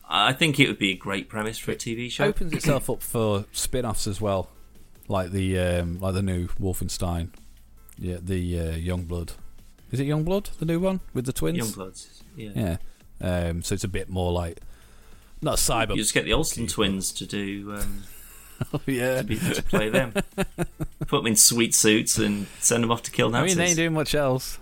I think it would be a great premise for a TV show. It opens itself up for spin-offs as well, like the um, like the new Wolfenstein, yeah, the uh, Youngblood. Is it Youngblood, the new one with the twins? Youngbloods, yeah. Yeah. Um, so it's a bit more like not cyber. You just get the Olsen twins to do um, (laughs) yeah. to, be, to play them. Put them in sweet suits and send them off to kill Nazis. I mean, they ain't doing much else.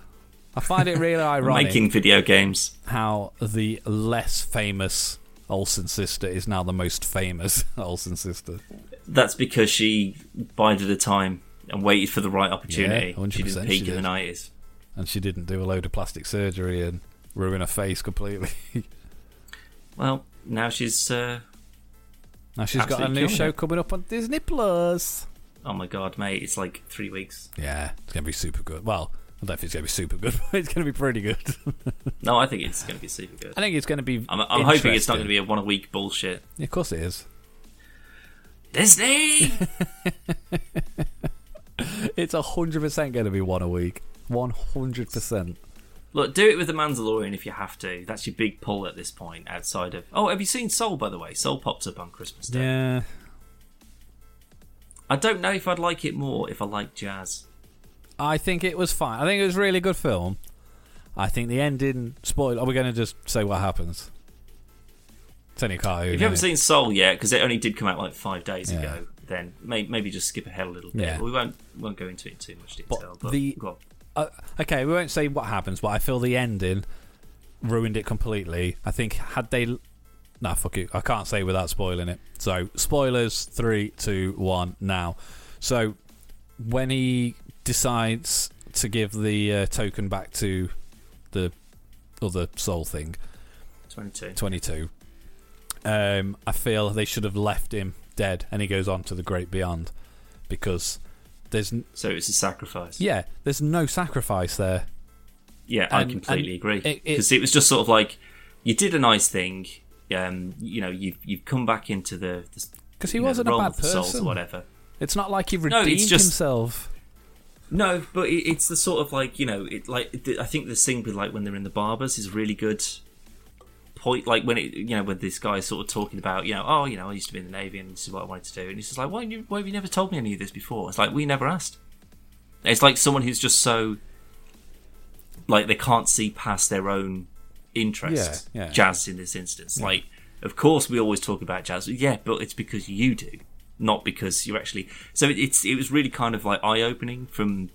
I find it really (laughs) ironic Making video games. how the less famous Olsen sister is now the most famous (laughs) Olsen sister. That's because she bided her time and waited for the right opportunity. Yeah, she 100% didn't peak she in the nineties. And she didn't do a load of plastic surgery and ruin her face completely. Well, now she's. Uh, now she's got a new show it. coming up on Disney Plus. oh my god, mate! It's like three weeks. Yeah, it's going to be super good. Well, I don't know if it's going to be super good, (laughs) but it's going to be pretty good. (laughs) No, I think it's going to be super good. I think it's going to be. I'm, I'm hoping it's not going to be a one a week bullshit. Yeah, of course it is. Disney. (laughs) It's hundred percent going to be one a week. One hundred percent. Look, do it with the Mandalorian if you have to. That's your big pull at this point. Outside of oh, have you seen Soul by the way? Soul pops up on Christmas Day. Yeah, I don't know if I'd like it more if I like jazz. I think it was fine. I think it was a really good film. I think the ending. Spoil. Are we going to just say what happens? It's only a. If you haven't it? seen Soul yet, because it only did come out like five days Yeah. ago, then may, maybe just skip ahead a little bit. Yeah. We won't won't go into it in too much detail. But, the- go on. Uh, okay, we won't say what happens, but I feel the ending ruined it completely. I think had they, nah, fuck it, I can't say without spoiling it. So spoilers, three, two, one, now. So when he decides to give the uh, token back to the other soul thing, 22. 22. Um, I feel they should have left him dead, and he goes on to the great beyond, because there's So it's a sacrifice. yeah, there's no sacrifice there. Yeah, I completely and agree. it- it- Because it, was just sort of like you did a nice thing. Um, you know, you've you've come back into the, Because he know, wasn't a bad person or whatever. It's not like he No, redeemed it's just- himself. No, but it, it's the sort of like you know, it like I think the scene with like when they're in the barbers is really good. Point like when it you know when this guy's sort of talking about you know oh you know I used to be in the navy and this is what I wanted to do and he's just like why you why have you never told me any of this before? It's like we never asked. It's like someone who's just so like they can't see past their own interests. Yeah, yeah. Jazz in this instance, like of course we always talk about jazz. Yeah, but it's because you do, not because you're actually. So it, it's it was really kind of like eye opening from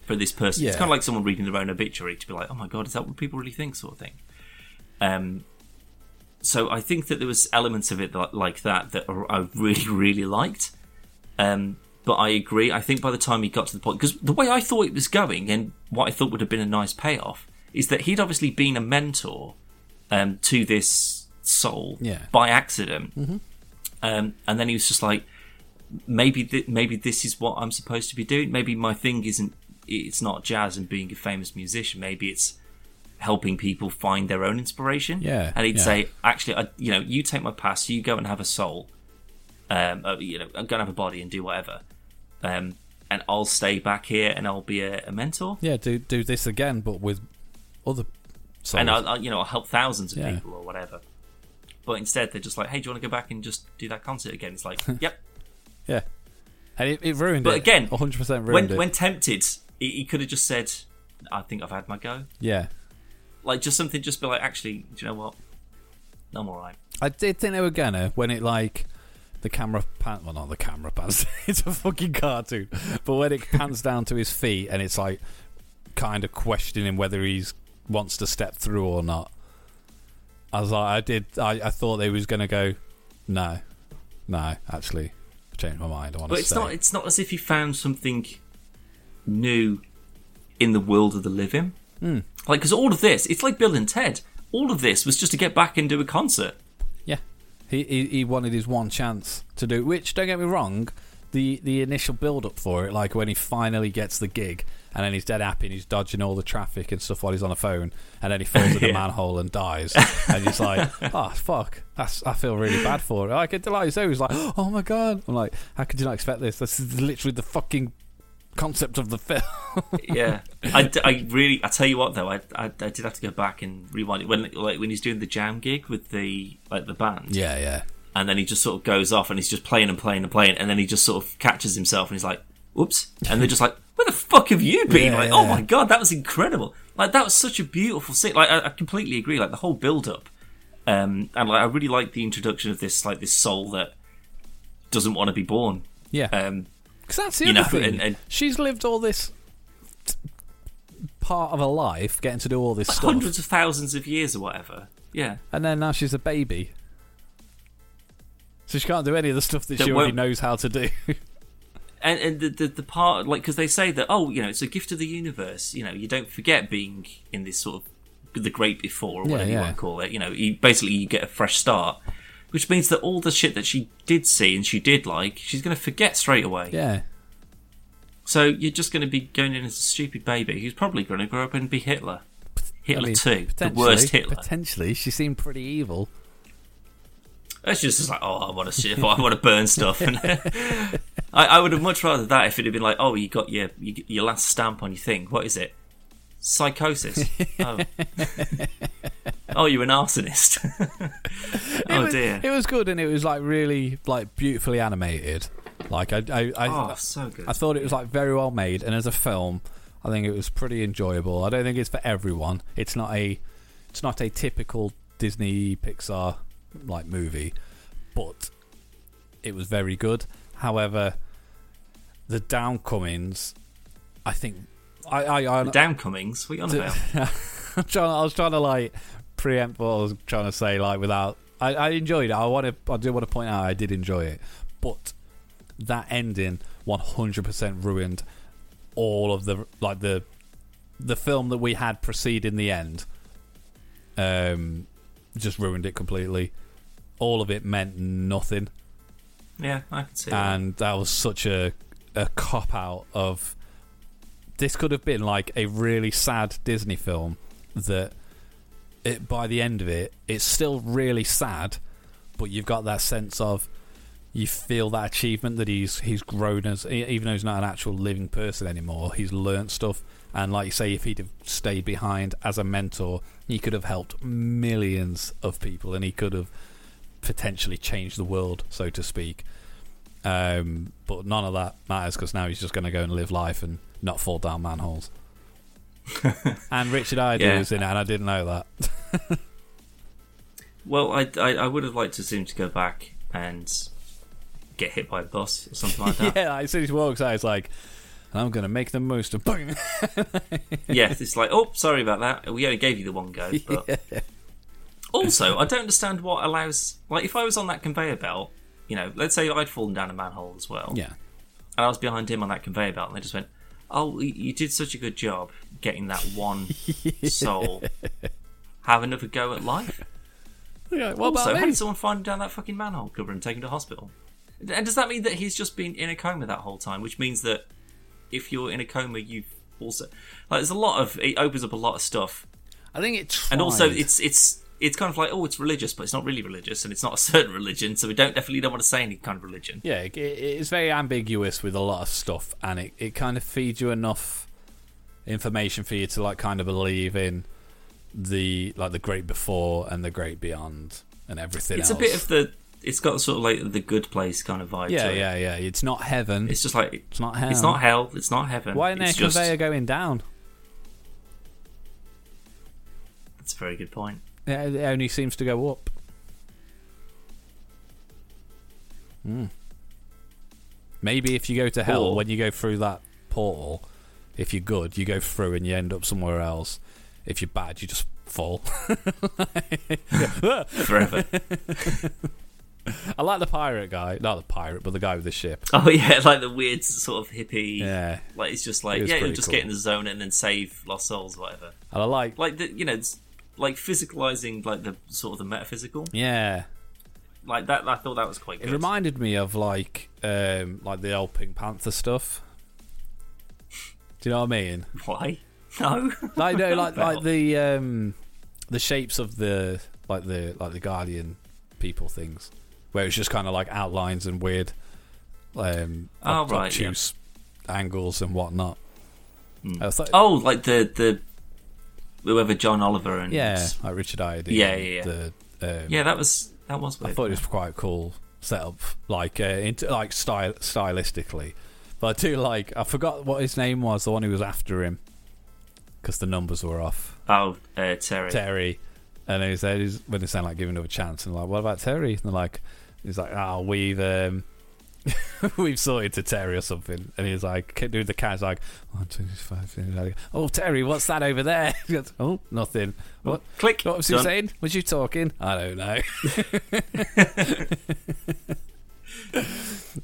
for this person. It's kind of like someone reading their own obituary to be like, oh my god, is that what people really think, sort of thing. Um. So I think that there was elements of it that, like that that I really (laughs) really liked. Um. But I agree. I think by the time he got to the point, because the way I thought it was going, and what I thought would have been a nice payoff, is that he'd obviously been a mentor um, to this soul Yeah. by accident, um, and then he was just like, maybe th- maybe this is what I'm supposed to be doing. Maybe my thing isn't it's not jazz and being a famous musician. Maybe it's helping people find their own inspiration. Yeah, and he'd yeah. say, actually, I, you know, you take my past, you go and have a soul, um, uh, you know, go and have a body and do whatever, um, and I'll stay back here and I'll be a, a mentor. Yeah, do do this again, but with other souls. and I'll, I'll, you know I'll help thousands of Yeah. people or whatever. But instead, they're just like, "Hey, do you want to go back and just do that concert again?" It's like, (laughs) "Yep." yeah, and it, it ruined But it. again, 100 percent when ruined it. when tempted, he, he could have just said, "I think I've had my go." yeah, Like just something, just be like, "Actually, do you know what? I'm all right." I did think they were gonna when it like the camera pan. Well, not the camera pans. (laughs) it's a fucking cartoon. But when it pans down to his feet and it's like kind of questioning whether he's wants to step through or not. I was like, I did. I, I thought they was gonna go. No, no. Actually, I changed my mind. I want But to it's stay. not. It's not as if he found something new in the world of the living. Hmm. Like, because all of this, it's like Bill and Ted. All of this was just to get back and do a concert. Yeah, he, he he wanted his one chance to do. Which don't get me wrong, the the initial build up for it, like when he finally gets the gig, and then he's dead happy and he's dodging all the traffic and stuff while he's on the phone, and then he falls in (laughs) a manhole and dies, and he's like, oh (laughs) fuck, that's I feel really bad for it. Like it like so he's like, (gasps) oh my god, I'm like, how could you not expect this? This is literally the fucking concept of the film. (laughs) yeah, I, I really, I tell you what though, I, I, I did have to go back and rewind it when like when he's doing the jam gig with the like the band, yeah, yeah, and then he just sort of goes off and he's just playing and playing and playing, and then he just sort of catches himself and he's like, "Whoops!" and they're just like, "Where the fuck have you been?" Yeah, like, "Oh my god, that was incredible!" Like that was such a beautiful scene. Like I, I completely agree. Like the whole build up, um, and like I really like the introduction of this like this soul that doesn't want to be born. yeah. Um, Because that's the you other know, thing. and- and- She's lived all this part of her life, getting to do all this stuff, hundreds of thousands of years or whatever. Yeah. and then now she's a baby, so she can't do any of the stuff that That she already won't- knows how to do. and and the the, the part like because they say that oh you know it's a gift of the universe you know you don't forget being in this sort of the great before or whatever you yeah. want to call it you know you basically you get a fresh start which means that all the shit that she did see and she did like she's going to forget straight away yeah, so you're just going to be going in as a stupid baby who's probably going to grow up and be hitler hitler I mean, too the worst hitler Potentially, she seemed pretty evil. It's just, just like, oh, I want to shit, I want to burn stuff. And (laughs) I, I would have much rather that if it had been like, oh, you got your your last stamp on your thing. What is it? Psychosis. (laughs) oh. Oh, you're an arsonist. (laughs) Oh was, dear. It was good, and it was like really like beautifully animated. Like I, I, I, oh, so good. I thought it was like very well made, and as a film, I think it was pretty enjoyable. I don't think it's for everyone. It's not a, it's not a typical Disney Pixar like movie, but it was very good. However, the downcomings, I think, I, I, I the downcomings. What are you on (laughs) about? I was trying to like preempt what I was trying to say, like without. I, I enjoyed it. I want to. I do want to point out I did enjoy it, but that ending 100% ruined all of the like the the film that we had preceding the end um, just ruined it completely. All of it meant nothing, Yeah, I can see that. and that was such a a cop out of. This could have been like a really sad Disney film that, it by the end of it, it's still really sad, but you've got that sense of you feel that achievement that he's he's grown as even though he's not an actual living person anymore he's learnt stuff. And like you say if he'd have stayed behind as a mentor he could have helped millions of people and he could have potentially changed the world so to speak. Um, but none of that matters because now he's just going to go and live life and not fall down manholes (laughs) and Richard Ayoade Yeah. was in it and I didn't know that (laughs) Well, I, I, I would have liked to see him to go back and get hit by a bus or something like that. (laughs) yeah like, as soon as he walks out it's like I'm going to make the most of boom yeah, it's like, oh, sorry about that. We only gave you the one go. But also, I don't understand what allows. Like, if I was on that conveyor belt, you know, let's say I'd fallen down a manhole as well, yeah and I was behind him on that conveyor belt, and they just went, "Oh, you did such a good job getting that one (laughs) soul. Have another go at life." Yeah, what also, about how did someone find him down that fucking manhole cover and take him to hospital? And does that mean that he's just been in a coma that whole time? Which means that if you're in a coma, you've also like there's a lot of it opens up a lot of stuff, I think it and also it's it's it's kind of like oh it's religious, but it's not really religious, and it's not a (laughs) certain religion, so we don't definitely don't want to say any kind of religion. yeah, it, it's very ambiguous with a lot of stuff, and it, it kind of feeds you enough information for you to like kind of believe in the like the great before and the great beyond and everything It's else. a bit of the it's got sort of like the good place kind of vibe. yeah, to it. yeah, yeah. It's not heaven. It's just like It's not hell. it's not hell, it's not heaven. Why isn't there a just conveyor going down? that's a very good point. It it only seems to go up. Hmm. Maybe if you go to hell, Or- when you go through that portal, if you're good, you go through and you end up somewhere else. If you're bad, you just fall. (laughs) (laughs) Forever. I like the pirate guy. Not the pirate, but the guy with the ship. oh yeah, (laughs) like the weird sort of hippie. Yeah. Like it's just like yeah, you'll just cool. get in the zone and then save lost souls, or whatever. And I like. Like the you know, it's like physicalizing like the sort of the metaphysical. Yeah. Like that, I thought that was quite good. It good. reminded me of like um like the old Pink Panther stuff. Do you know what I mean? Why? No. like no, like (laughs) like the um the shapes of the like the like the Guardian people things, where it's just kind of like outlines and weird, um, Oh, ob- right, yeah. obtuse angles and whatnot. I like, oh, like the the whoever John Oliver and yeah, like Richard Ayoade. Yeah, yeah, yeah. The, um, yeah. That was that was I weird. thought it was quite a cool setup, like uh, into, like style stylistically. But I do like I forgot what his name was, the one who was after him, because the numbers were off. oh, uh, Terry. Terry, and he said he's, when they sound like giving him a chance, and like, what about Terry? And they're like, he's like, oh, we've um, (laughs) we've sorted to Terry or something, and he's like, do the cat's like, one, two, five, six, eight. oh, Terry, what's that over there? (laughs) He goes, oh, nothing. What? Click. What was he saying? Was you talking? I don't know. (laughs)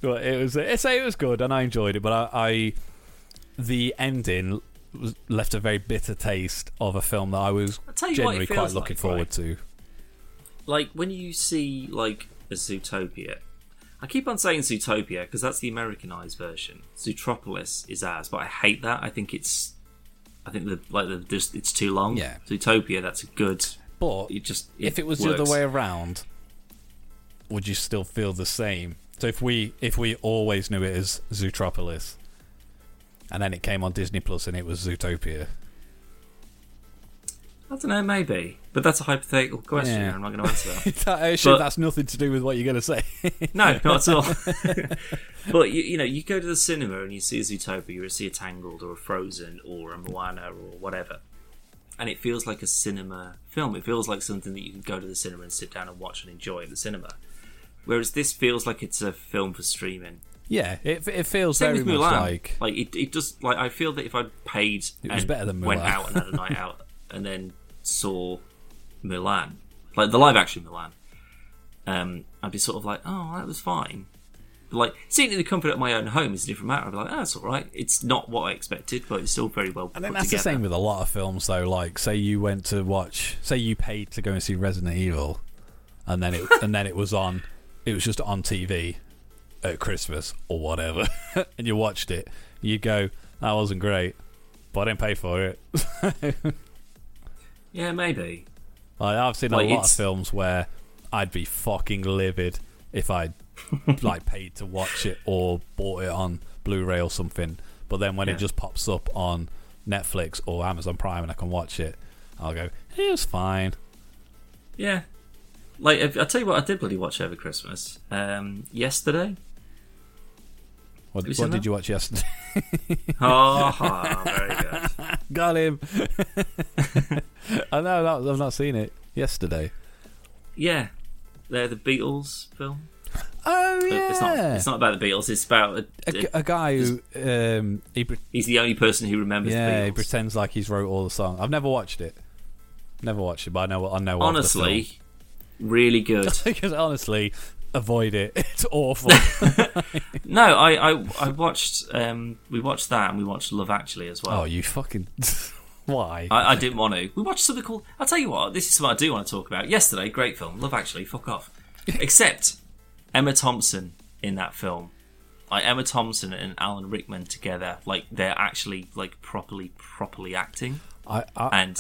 but it was, I say it was good, and I enjoyed it. But I, I the ending was, left a very bitter taste of a film that I was I'll tell you what generally quite looking like, forward right? to. like when you see like a Zootopia. I keep on saying Zootopia because that's the Americanized version. Zootropolis is ours, but I hate that. I think it's, I think the like the, it's too long. Yeah. Zootopia. That's a good. But You just if it was the other way around, would you still feel the same? So if we if we always knew it as Zootropolis, and then it came on Disney Plus and it was Zootopia, I don't know, maybe, but that's a hypothetical question. Yeah. I'm not going to answer (laughs) that. I assume But- that's nothing to do with what you're going to say. (laughs) No, not at all. (laughs) but you, you know, you go to the cinema and you see a Zootopia, you see a Tangled or a Frozen or a Moana or whatever, and it feels like a cinema film. It feels like something that you can go to the cinema and sit down and watch and enjoy at the cinema. Whereas this feels like it's a film for streaming. yeah, it it feels Same very with much Mulan. like it, it does like I feel that if I'd paid It was and better than went out and had a night (laughs) out and then saw Mulan, like the live action Mulan, um, I'd be sort of like, oh, that was fine. like seeing it in the comfort of my own home is a different matter. I'd be like, oh, that's all right. It's not what I expected, but it's still very well I think that's together. the same with a lot of films, though. Like, say you went to watch, say you paid to go and see Resident Evil, and then it and then it was on, it was just on TV at Christmas or whatever, (laughs) and you watched it. You'd go, that wasn't great, but I didn't pay for it. (laughs) Yeah, maybe. Like, I've seen Like, a lot of films where I'd be fucking livid if I (laughs) like paid to watch it or bought it on Blu-ray or something. But then when Yeah. it just pops up on Netflix or Amazon Prime and I can watch it, I'll go, it was fine. Yeah. Like, if, I'll tell you what, I did bloody watch over Christmas. Um, yesterday. What, Have you seen what did that? you watch yesterday? Oh, ah, very good. (laughs) Got him. (laughs) I know that, I've not seen it yesterday. Yeah. They're the Beatles film. Oh yeah, It's not. It's not about the Beatles. It's about a guy who um, he pre- he's the only person who remembers yeah he pretends like he's wrote all the songs. I've never watched it. Never watched it, but I know I know. Honestly, really (laughs) good. because honestly, avoid it. (laughs) It's awful. (laughs) no, I, I I watched. Um, we watched that, and we watched Love Actually as well. oh, you fucking why? I, I didn't want to. We watched something called. I'll tell you what. This is what I do want to talk about. Yesterday, great film. Love Actually. Fuck off. Except Emma Thompson in that film. Like Emma Thompson and Alan Rickman together, like they're actually like properly, properly acting, I, I, and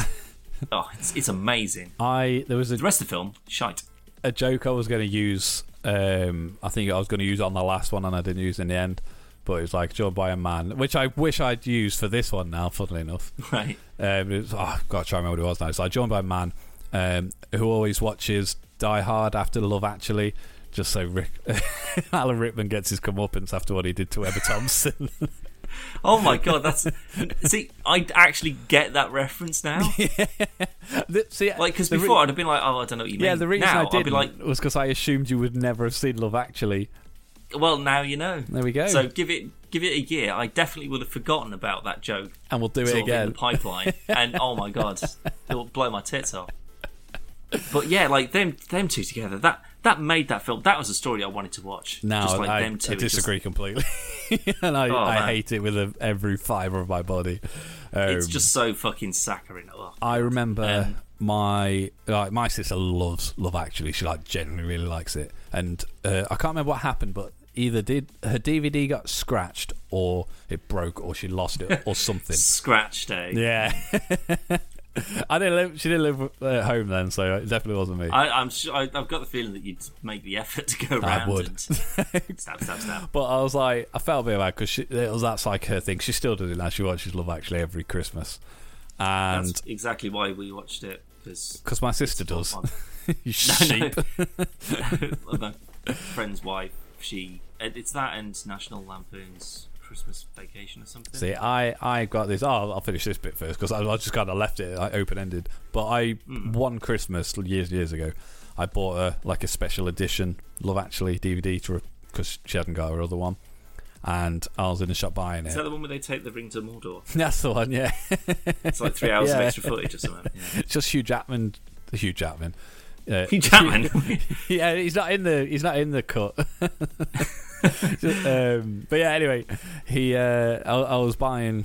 (laughs) oh, it's, it's amazing. I there was a, The rest of the film, shite. a joke I was going to use. Um, I think I was going to use it on the last one, and I didn't use it in the end. But it was like joined by a man, which I wish I'd used for this one now. Funnily enough, (laughs) Right. Um, it was, oh, I've got to try and remember what it was now. So I joined by a man um, who always watches Die Hard after Love Actually, just so Rick, (laughs) Alan Rickman gets his comeuppance after what he did to Emma Thompson. (laughs) Oh my god, that's see. I actually get that reference now. (laughs) The- See, Like because the re- before I'd have been like, oh, I don't know what you mean. yeah, the reason now, I didn't like, was because I assumed you would never have seen Love Actually. well, now you know. There we go. So give it give it a year. I definitely would have forgotten about that joke and we'll do it again. the pipeline. (laughs) and oh my god, it'll blow my tits off. But yeah, like them them two together, that that made that film. That was a story I wanted to watch. No, just like I, them two. I It just- disagree completely, (laughs) and I, Oh, I hate it with every fibre of my body. Um, it's just so fucking saccharine. Oh, I remember Um, my like my sister loves Love Actually. She like genuinely really likes it, and uh, I can't remember what happened, but either did her DVD got scratched or it broke or she lost it (laughs) or something. scratched, day. yeah. (laughs) (laughs) I didn't live. She didn't live uh, at home then, so it definitely wasn't me. I, I'm sure. I, I've got the feeling that you'd make the effort to go I would. and (laughs) stab, stab, stab. But I was like, I felt a bit bad because it was that's like her thing. She still does it now. She watches Love Actually every Christmas, and That's exactly why we watched it because my sister does, (laughs) you No, no. my friend's wife. She. It's that and National Lampoon's Christmas Vacation or something. See, I I got this. Oh, I'll finish this bit first because I, I just kind of left it like, open ended. But I Hmm. one Christmas years years ago, I bought a like a special edition Love Actually DVD to because she hadn't got her other one, and I was in the shop buying Is it. that the one where they take the ring to Mordor? (laughs) That's the one, yeah. It's like three hours of (laughs) extra footage or something. Yeah. It's (laughs) just Hugh Jackman. Hugh Jackman. Uh, Hugh Jackman. yeah, he's not in the he's not in the cut. (laughs) um, but yeah, anyway, he uh, I, I was buying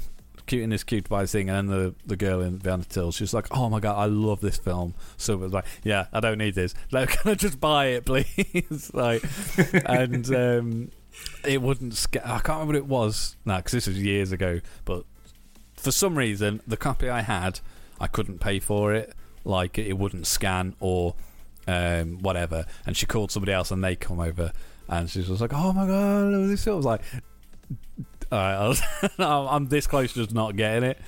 cute in this cute buy thing, and then the the girl in the till, she was like, "Oh my god, I love this film." So it was like, "Yeah, I don't need this. Like, (laughs) can I just buy it, please?" (laughs) like, and um, it wouldn't. Sca- I can't remember what it was now because this was years ago, but for some reason, the copy I had, I couldn't pay for it. Like it wouldn't scan or um, whatever. And she called somebody else, and they come over, and she was like, "Oh my god, look at this!" film." I was like, "All right, was, (laughs) I'm this close to just not getting it."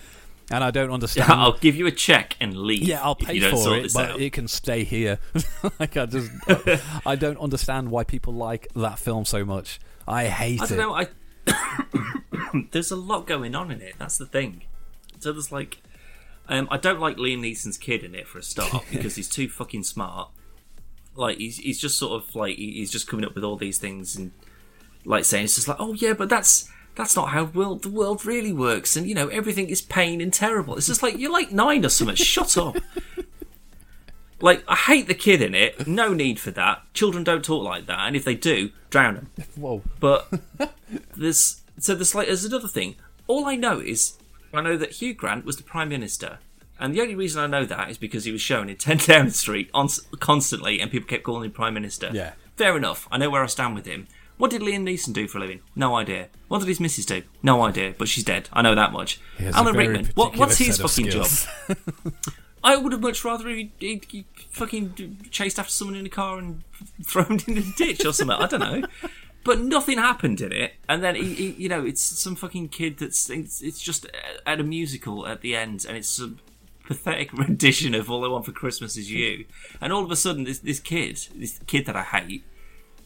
And I don't understand. Yeah, I'll give you a check and leave. Yeah, I'll pay for it, but out. it can stay here. (laughs) like I just, (laughs) I don't understand why people like that film so much. I hate I it. don't know. I (coughs) there's a lot going on in it. That's the thing. So there's like, um, I don't like Liam Neeson's kid in it for a start because he's too fucking smart. Like he's he's just sort of like he's just coming up with all these things and like saying it's just like oh yeah, but that's that's not how world the world really works, and you know everything is pain and terrible. It's just like you're like nine or something. Shut up. (laughs) Like, I hate the kid in it. No need for that. Children don't talk like that, and if they do, drown them. (laughs) Whoa. But (laughs) there's so there's like there's another thing. All I know is I know that Hugh Grant was the prime minister, and the only reason I know that is because he was shown in (laughs) 10 Downing Street on, constantly, and people kept calling him prime minister. Yeah. fair enough. I know where I stand with him. What did Liam Neeson do for a living? No idea. What did his missus do? No idea. But she's dead. I know that much. He has a Alan Rickman. What, what's his fucking job? (laughs) I would have much rather he, he, he fucking chased after someone in a car and (laughs) thrown in the ditch or something. I don't know. But nothing happened in it, and then he, he, you know, it's some fucking kid that's it's, it's just at a musical at the end, and it's a pathetic (laughs) rendition of "All I Want for Christmas Is You," and all of a sudden, this this kid, this kid that I hate,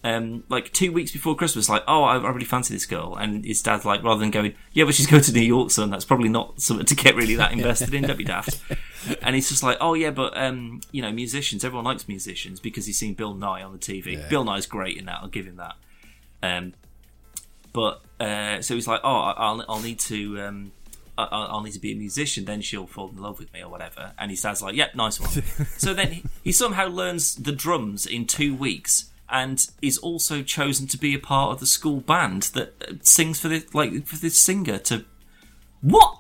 um, like two weeks before Christmas, like, oh, I, I really fancy this girl, and his dad's like, rather than going, yeah, but she's (laughs) going to New York, son, that's probably not something to get really that invested in, don't be daft. And he's just like, oh yeah, but um, you know, musicians, everyone likes musicians because he's seen Bill Nighy on the TV. Yeah. Bill Nighy's great in that, I'll give him that. Um, but uh, so he's like, oh, I'll, I'll need to. I- I'll I'll need to be a musician, then she'll fall in love with me or whatever. And his dad's like, "Yep, nice one." (laughs) so then he, he somehow learns the drums in two weeks, and is also chosen to be a part of the school band that uh, sings for this like for this singer to what?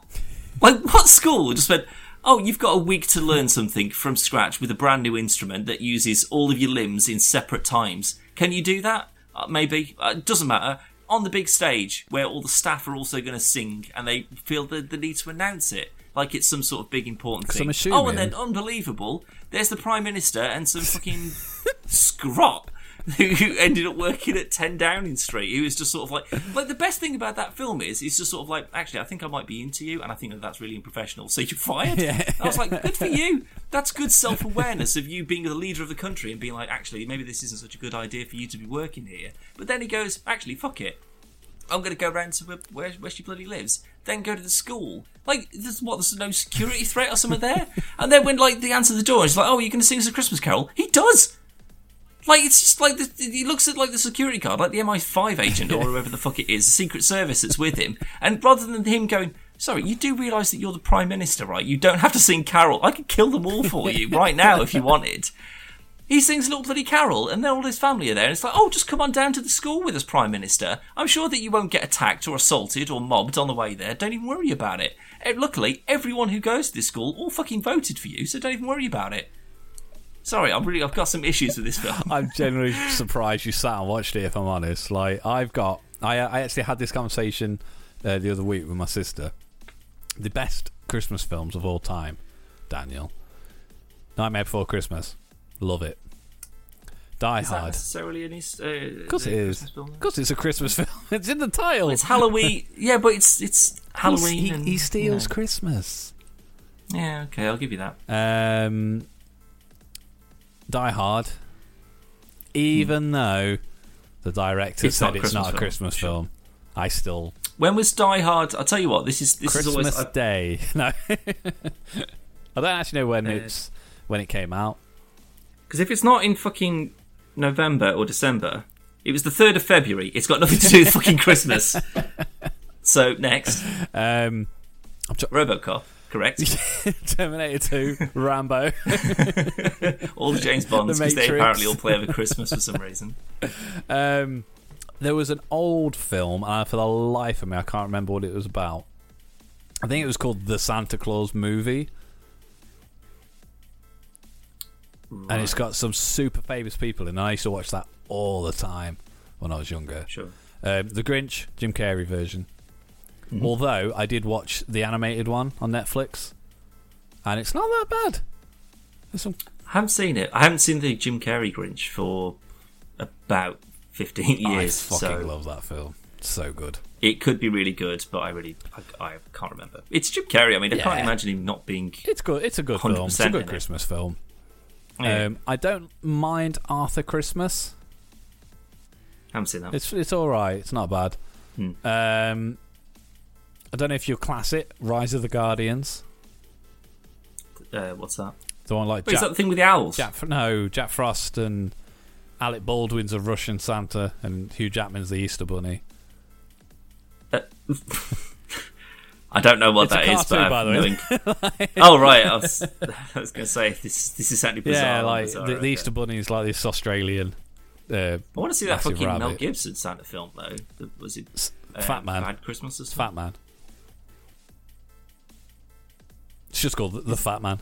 Like what school just went? Oh, you've got a week to learn something from scratch with a brand new instrument that uses all of your limbs in separate times. Can you do that? Uh, maybe. Uh, it doesn't matter. On the big stage where all the staff are also going to sing and they feel the, the need to announce it like it's some sort of big important thing. Assuming- Oh, and then unbelievable, there's the Prime Minister and some fucking (laughs) scrot who ended up working at 10 Downing Street. Who was just sort of like, like the best thing about that film is, he's just sort of like, actually, I think I might be into you, and I think that that's really unprofessional. So you're fired. Yeah. I was like, good for you. That's good self awareness of you being the leader of the country and being like, actually, maybe this isn't such a good idea for you to be working here. But then he goes, actually, fuck it. I'm going to go round to where, where, where she bloody lives, then go to the school. Like, there's what? There's no security threat or something there. and then when like they answer the door, it's like, oh, you're going to sing us a Christmas carol. He does. Like it's just like the, he looks at like the security guard, like the MI5 agent or whoever the fuck it is, the Secret Service that's with him, and rather than him going, "Sorry, you do realise that you're the Prime Minister, right? You don't have to sing carol. I could kill them all for you (laughs) right now if you wanted." He sings a little bloody carol, and then all his family are there. And it's like, oh, just come on down to the school with us, Prime Minister. I'm sure that you won't get attacked or assaulted or mobbed on the way there. Don't even worry about it. Eh, Luckily, everyone who goes to this school all fucking voted for you, so don't even worry about it. Sorry, I'm really, I've got some issues with this film. (laughs) I'm generally surprised you sat and watched it. If I'm honest, like I've got, I, I actually had this conversation uh, the other week with my sister. The best Christmas films of all time, Daniel. Nightmare Before Christmas, love it. Die Is Hard, necessarily any? Uh, of course it is. Because it's a Christmas (laughs) film. it's in the title. It's Halloween. yeah, but it's it's Halloween. He, and, he steals you know. Christmas. Yeah, okay, I'll give you that. Um, Die Hard, even though the director It's said it's not a Christmas film, film, I still When was Die Hard? I'll tell you what. This is this Christmas is always. I, Day. (laughs) No, I don't actually know when Uh, it's when it came out. Because if it's not in fucking November or December, it was the 3rd of February. It's got nothing to do with fucking Christmas. (laughs) So, next. Um, Robocop, correct? (laughs) Terminator Two, Rambo. (laughs) All the James Bonds, The because they Matrix. apparently all play over Christmas for some reason. Um, there was an old film, and for the life of me, I can't remember what it was about. I think it was called The Santa Claus Movie. and it's got some super famous people in. it. I used to watch that all the time when I was younger. Sure. Um, the Grinch, Jim Carrey version. Mm-hmm. Although I did watch the animated one on Netflix, and it's not that bad. Some I haven't seen it. I haven't seen the Jim Carrey Grinch for about 15 years. I fucking so love that film. It's so good. it could be really good, but I really I, I can't remember. It's Jim Carrey. I mean, I can't imagine him not being. It's good. It's a good film. It's a good in it. Christmas film. Yeah, Um, I don't mind Arthur Christmas. I haven't seen that. It's it's all right. It's not bad. Hmm. Um, I don't know if you'll class it. Rise of the Guardians. Uh, what's that? The one like Wait, is that the thing with the owls? Jack no Jack Frost and Alec Baldwin's a Russian Santa and Hugh Jackman's the Easter Bunny. I (laughs) I don't know what It's that is, but by the way. ink- (laughs) oh right, I was, (laughs) was going to say this. This is certainly bizarre. yeah, like bizarre, the, the. Easter Bunny is like this Australian uh, I want to see that fucking Mel. Gibson Santa film though. Was it uh, Fat Man. Bad Christmas or? Fat Man. It's just called the, the Fat Man.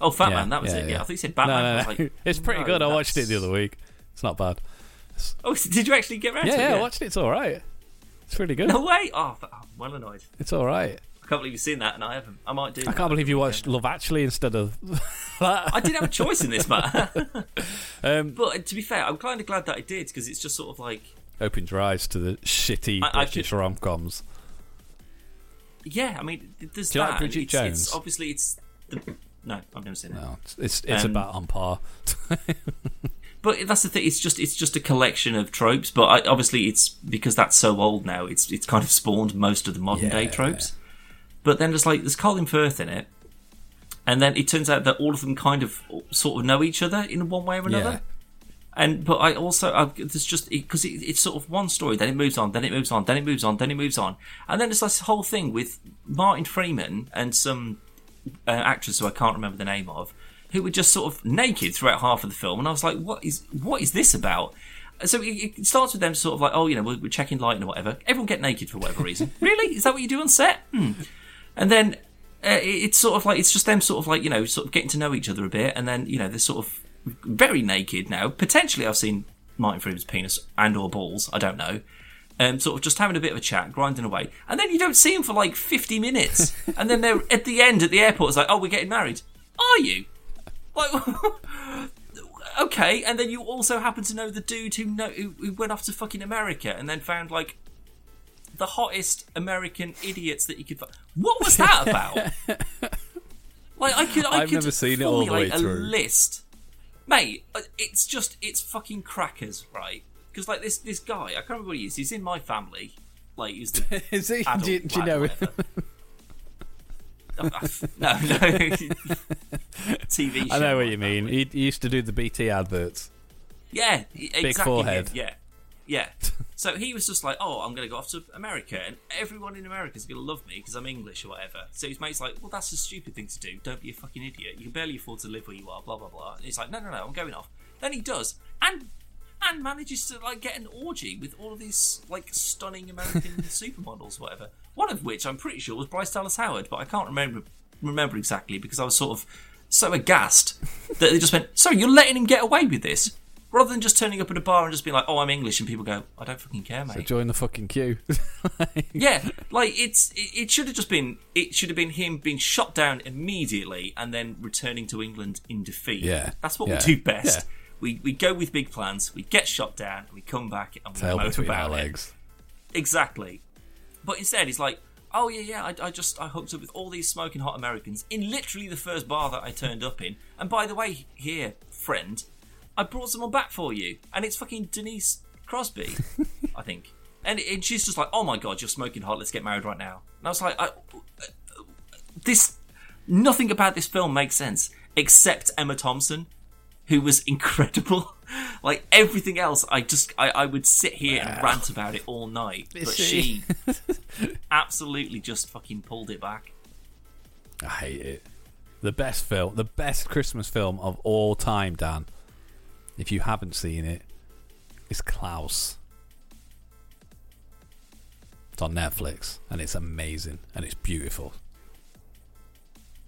Oh, Fat Yeah, Man. That was yeah, it. Yeah. yeah. I thought you said No, Batman. no, no. was like, (laughs) it's pretty no, good. I watched it the other week. It's not bad. Oh, did you actually get around Yeah, to it? yeah, I watched it. It's all right. It's pretty good. No way. Oh, I'm well annoyed. It's all right. I can't believe you've seen that, and I haven't. I might do. I can't believe you watched Love Actually instead of (laughs) that. I did have a choice in this matter, (laughs) Um, but to be fair, I'm kind of glad that I did because it's just sort of like, opens your eyes to the shitty I- British rom coms. Yeah. I mean, there's Do you like that. Bridget it's, Jones? It's, obviously, it's the. No, I've never seen it. No, it's it's, it's Um, about on par. (laughs) But that's the thing. It's just it's just a collection of tropes. But I, obviously, it's because that's so old now. It's it's kind of spawned most of the modern day Yeah. tropes. But then there's like there's Colin Firth in it, and then it turns out that all of them kind of sort of know each other in one way or another. And but I also I, there's just because it, it's sort of one story, then it moves on, then it moves on, then it moves on, then it moves on, and then there's this whole thing with Martin Freeman and some uh, actress who I can't remember the name of, who were just sort of naked throughout half of the film, and I was like, what is what is this about? So it, it starts with them sort of like, oh, you know, we're, we're checking lighting or whatever. Everyone get naked for whatever reason. (laughs) really? Is that what you do on set? Hmm. And then uh, it- it's sort of like it's just them sort of like you know sort of getting to know each other a bit, and then you know they're sort of very naked now. Potentially, I've seen Martin Freeman's penis and or balls. I don't know. Um, sort of just having a bit of a chat, grinding away, and then you don't see him for like fifty minutes, (laughs) and then they're at the end at the airport. It's like, oh, we're getting married. Are you? Like, (laughs) okay, and then you also happen to know the dude who know who, who went off to fucking America and then found like the hottest American idiots that you could. Find. What was that about? (laughs) like, I could, I I've could never seen it all the way formulate a list, mate. uh, It's just, it's fucking crackers, right? Because like this, this guy, I can't remember what he is. He's in my family. Like, he's the (laughs) Is he? Do you, do you know? whatever. (laughs) no, no. (laughs) TV show. I know what you mean. He, he used to do the BT adverts. Yeah, exactly. forehead. him, Yeah, yeah. So he was just like, "Oh, I'm going to go off to America, and everyone in America is going to love me because I'm English or whatever." So his mate's like, "Well, that's a stupid thing to do. Don't be a fucking idiot. You can barely afford to live where you are." Blah blah blah. And he's like, "No, no, no. I'm going off." Then he does, and and manages to like get an orgy with all of these like stunning American (laughs) supermodels, whatever. One of which I'm pretty sure was Bryce Dallas Howard, but I can't remember remember exactly because I was sort of so aghast that they just went, "So you're letting him get away with this." Rather than just turning up at a bar and just being like, "Oh, I'm English," and people go, "I don't fucking care, mate." So join the fucking queue. (laughs) yeah, like it's it, it should have just been it should have been him being shot down immediately and then returning to England in defeat. Yeah, that's what yeah, we do best. yeah. We we go with big plans. We get shot down. We come back and we Tail moan between our about it. legs. Exactly. But instead, he's like, "Oh yeah, yeah. I, I just I hooked up with all these smoking hot Americans in literally the first bar that I turned up in. And by the way, here, friend, I brought someone back for you, and it's fucking Denise Crosby, (laughs) I think. And, and she's just like, "Oh my god, you're smoking hot. Let's get married right now." And I was like, I, "This nothing about this film makes sense except Emma Thompson." Who was incredible? (laughs) Like everything else, I just I, I would sit here and rant about it all night. But she she? (laughs) absolutely just fucking pulled it back. I hate it. The best film, the best Christmas film of all time, Dan. If you haven't seen it, it, is Klaus. It's on Netflix and it's amazing and it's beautiful.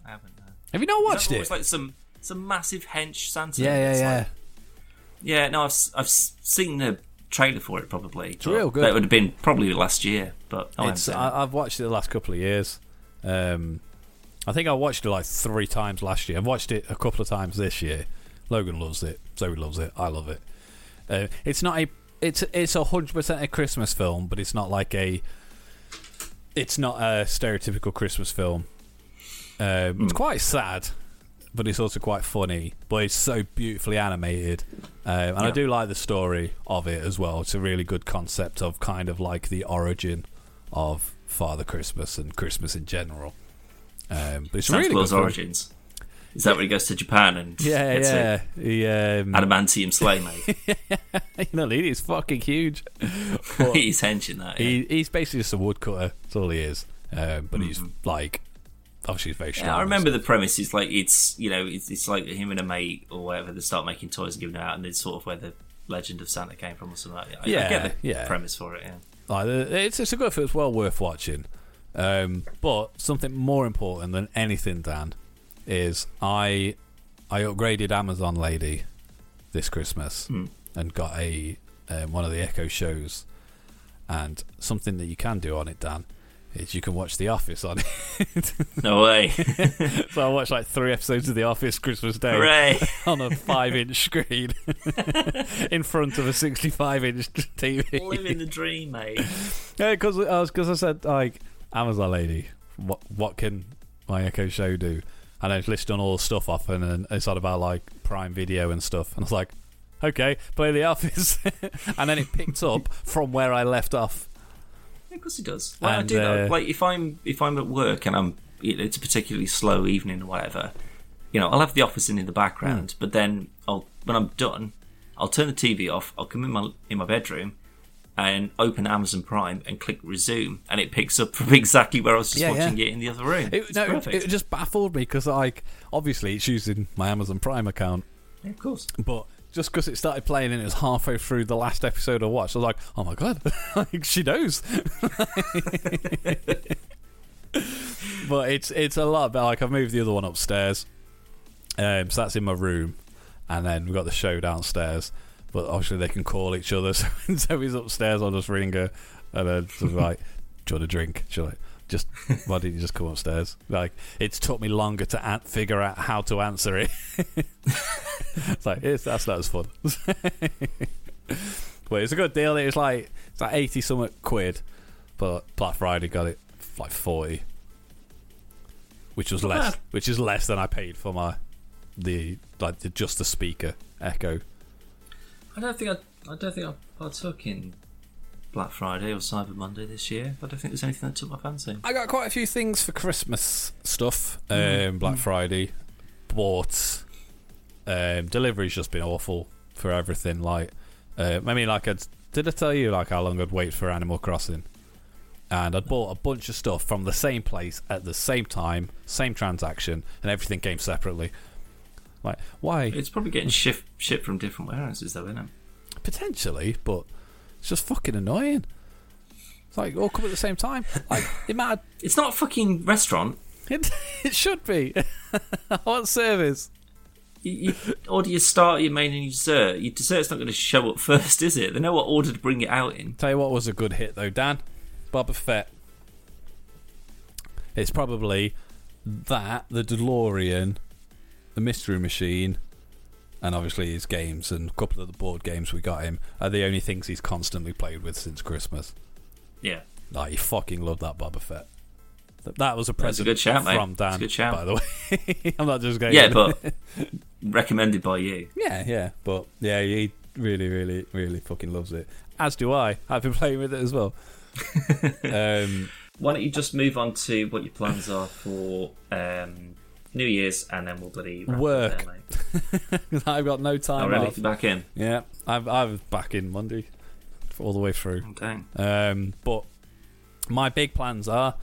I haven't. Uh, Have you not watched it? It's like some some massive hench Santa. yeah, yeah, It's yeah. like- yeah. No, I've I've seen the trailer for it. Probably. It's real good. That would have been probably last year, but I it's. I've watched it the last couple of years. Um, I think I watched it like three times last year. I've watched it a couple of times this year. Logan loves it. Zoe loves it. I love it. Uh, it's not a. It's it's a hundred percent a Christmas film, but it's not like a. It's not a stereotypical Christmas film. Um, It's quite sad, but it's also quite funny. But it's so beautifully animated, um, and I do like the story of it as well. It's a really good concept of kind of like the origin of Father Christmas and Christmas in general. Um, but it's Santa really Claus good. fun. Is that when he goes to Japan and Yeah, gets yeah. He, um, adamantium sleigh, mate? (laughs) you know, he's fucking huge. (laughs) He's henching that. Yeah. he, he's basically just a woodcutter. That's all he is. Um, but he's like, obviously, he's very strong. Yeah, I remember the premise is like it's you know it's, it's like him and a mate or whatever. They start making toys and giving them out, and it's sort of where the legend of Santa came from or something like that. I, I Yeah, get the yeah. premise for it. Yeah. Like, it's it's a good film. It's well worth watching. Um, but something more important than anything, Dan, is I I upgraded Amazon Lady this Christmas Hmm. and got a um, one of the Echo shows. And something that you can do on it, Dan, is you can watch The Office on (laughs) it. No way! (laughs) so I watched like three episodes of The Office Christmas Day Hooray! (laughs) on a five-inch screen in front of a sixty-five-inch TV. Living the dream, mate. Yeah, because I was because I said like Amazon lady, what what can my Echo Show do? And I was listing all the stuff off, and then it's all about like Prime Video and stuff. And I was like, okay, play The Office, (laughs) and then it picked up from where I left off. Yeah, of course it does. Like, I do that. uh, Like if I'm if I'm at work and I'm it's a particularly slow evening or whatever, you know, I'll have the office in in the background. But then I'll when I'm done, I'll turn the TV off. I'll come in my in my bedroom and open Amazon Prime and click resume, and it picks up from (laughs) exactly where I was just Yeah, watching yeah. it in the other room. It, no, it, it just baffled me because like obviously it's using my Amazon Prime account, yeah, of course. but just because it started playing and it was halfway through the last episode I watched, I was like, oh my god, (laughs) like, she knows. (laughs) but it's it's a lot better. Like I've moved the other one upstairs, um, so that's in my room, and then we've got the show downstairs. But obviously they can call each other, (laughs) so when Zoe's upstairs, I'll just ring her, and then sort of like, "Do you want a drink?" She'll like, "Just why didn't you just come upstairs?" Like it's took me longer to an- figure out how to answer it. it's (laughs) like it's, that's not as fun. (laughs) but it's a good deal. It's like it's like eighty something quid, but Black Friday got it for like forty, which was less, ah. which is less than I paid for my the like the, just the speaker Echo. I don't think I I don't think I partook in Black Friday or Cyber Monday this year. I don't think there's anything that took my fancy. I got quite a few things for Christmas stuff. Mm. Um, Black Friday, bought. Um, delivery's just been awful for everything. Like, uh, I mean, like, I'd, did I tell you like how long I'd wait for Animal Crossing? And I'd bought a bunch of stuff from the same place at the same time, same transaction, and everything came separately. Like, why? It's probably getting shipped shipped from different warehouses, though, isn't it? Potentially, but it's just fucking annoying. It's like all come at the same time. Like, (laughs) it mattered. It's not a fucking restaurant. (laughs) It, it should be. (laughs) Want service. You, you order your starter, your main, and your dessert. Your dessert's not going to show up first, is it? They know what order to bring it out in. Tell you what was a good hit though, Dan. Boba Fett. It's probably that, the DeLorean, the Mystery Machine, and obviously his games and a couple of the board games we got him are the only things he's constantly played with since Christmas. Yeah, Like he fucking loved that Boba Fett. Th- That was a That's a present good shout, mate. from Dan, a good shout. by the way. (laughs) I'm not just going. yeah, but (laughs) recommended by you. yeah, yeah, but yeah, he really, really, really fucking loves it. As do I. I've been playing with it as well. (laughs) um, Why don't you just move on to what your plans are for um, New Year's, and then we'll bloody Work. There, mate. (laughs) I've got no time Oh, really? off. Back in. Yeah, I've I was back in Monday, all the way through. Okay. Um, but my big plans are.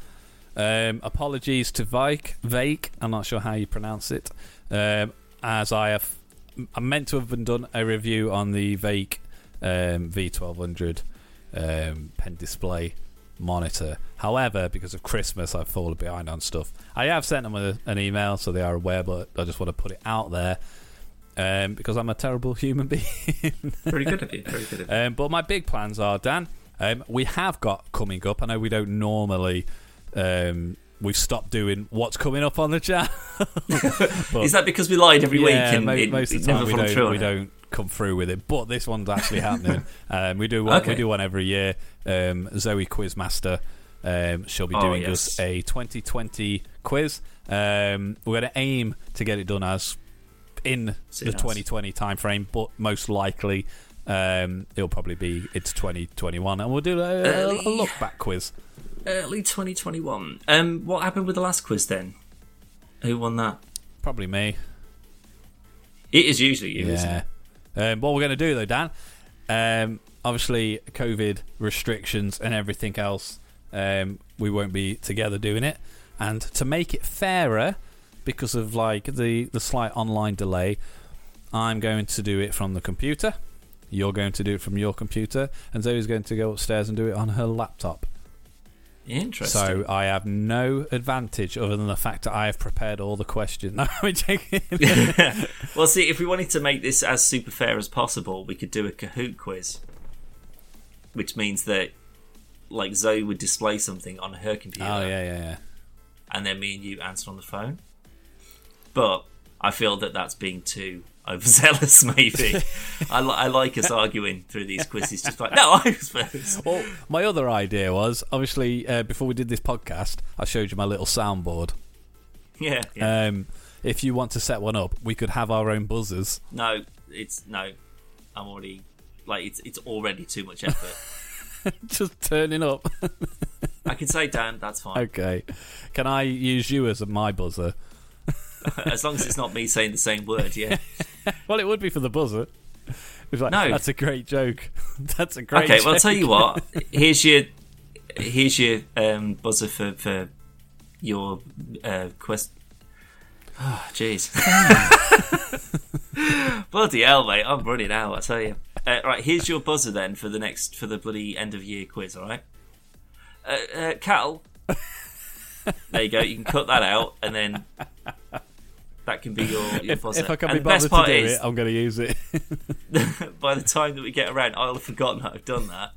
Um, apologies to Vike, Vake. I'm not sure how you pronounce it. Um, as I have, I meant to have been done a review on the Vake um, V1200 um, pen display monitor. However, because of Christmas, I've fallen behind on stuff. I have sent them a, an email, so they are aware. But I just want to put it out there um, because I'm a terrible human (laughs) being. Very good of you. Very good of you. Um, but my big plans are, Dan, um, we have got coming up. I know we don't normally. Um, we've stopped doing what's coming up on the channel. but- (laughs) (laughs) Is that because we lied every week yeah, and mo- it, most of the time never we don't, we don't come through with it. But this one's actually happening. (laughs) um, we do one. We do one every year. Um, Zoe Quizmaster. Um, she'll be Oh, doing yes. us a 2020 quiz. Um, we're going to aim to get it done as in Soon the as. 2020 timeframe, but most likely um, it'll probably be it's 2021, and we'll do a, a, look back quiz. Early 2021. Um, what happened with the last quiz then? Who won that? Probably me. It is usually you, Yeah. Um, what we're going to do though, Dan? Um, obviously, COVID restrictions and everything else um, we won't be together doing it. And to make it fairer, because of like the the slight online delay, I'm going to do it from the computer. You're going to do it from your computer, and Zoe's going to go upstairs and do it on her laptop. Interesting. So I have no advantage other than the fact that I have prepared all the questions. (laughs) No, I'm joking. (laughs) well, see, if we wanted to make this as super fair as possible, we could do a Kahoot quiz, which means that like Zoe would display something on her computer, oh yeah, yeah, yeah. and then me and you answer on the phone. But I feel that that's being too overzealous. (laughs) Maybe (laughs) I, li- I like us arguing through these quizzes, just like no, I was first. Well, my other idea was obviously uh, before we did this podcast, I showed you my little soundboard. Yeah, yeah. Um, if you want to set one up, we could have our own buzzers. no, it's no. I'm already like it's it's already too much effort. (laughs) Just turning up. I can say Dan, that's fine. okay. Can I use you as my buzzer? (laughs) As long as it's not me saying the same word, yeah. (laughs) Well, it would be for the buzzer. It's like, No. that's a great joke. (laughs) That's a great. Okay, well, I'll tell you what. Here's your here's your um, buzzer for for your uh, quest. Oh, (sighs) jeez. bloody hell, mate! I'm running out. I tell you. Uh, right, here's your buzzer then for the next for the bloody end of year quiz. All right, uh, uh, Cal. there you go. You can cut that out, and then that can be your, your If, if I can and be bothered to part do is, it, I'm going to use it. (laughs) by the time that we get around, I'll have forgotten that I've done that.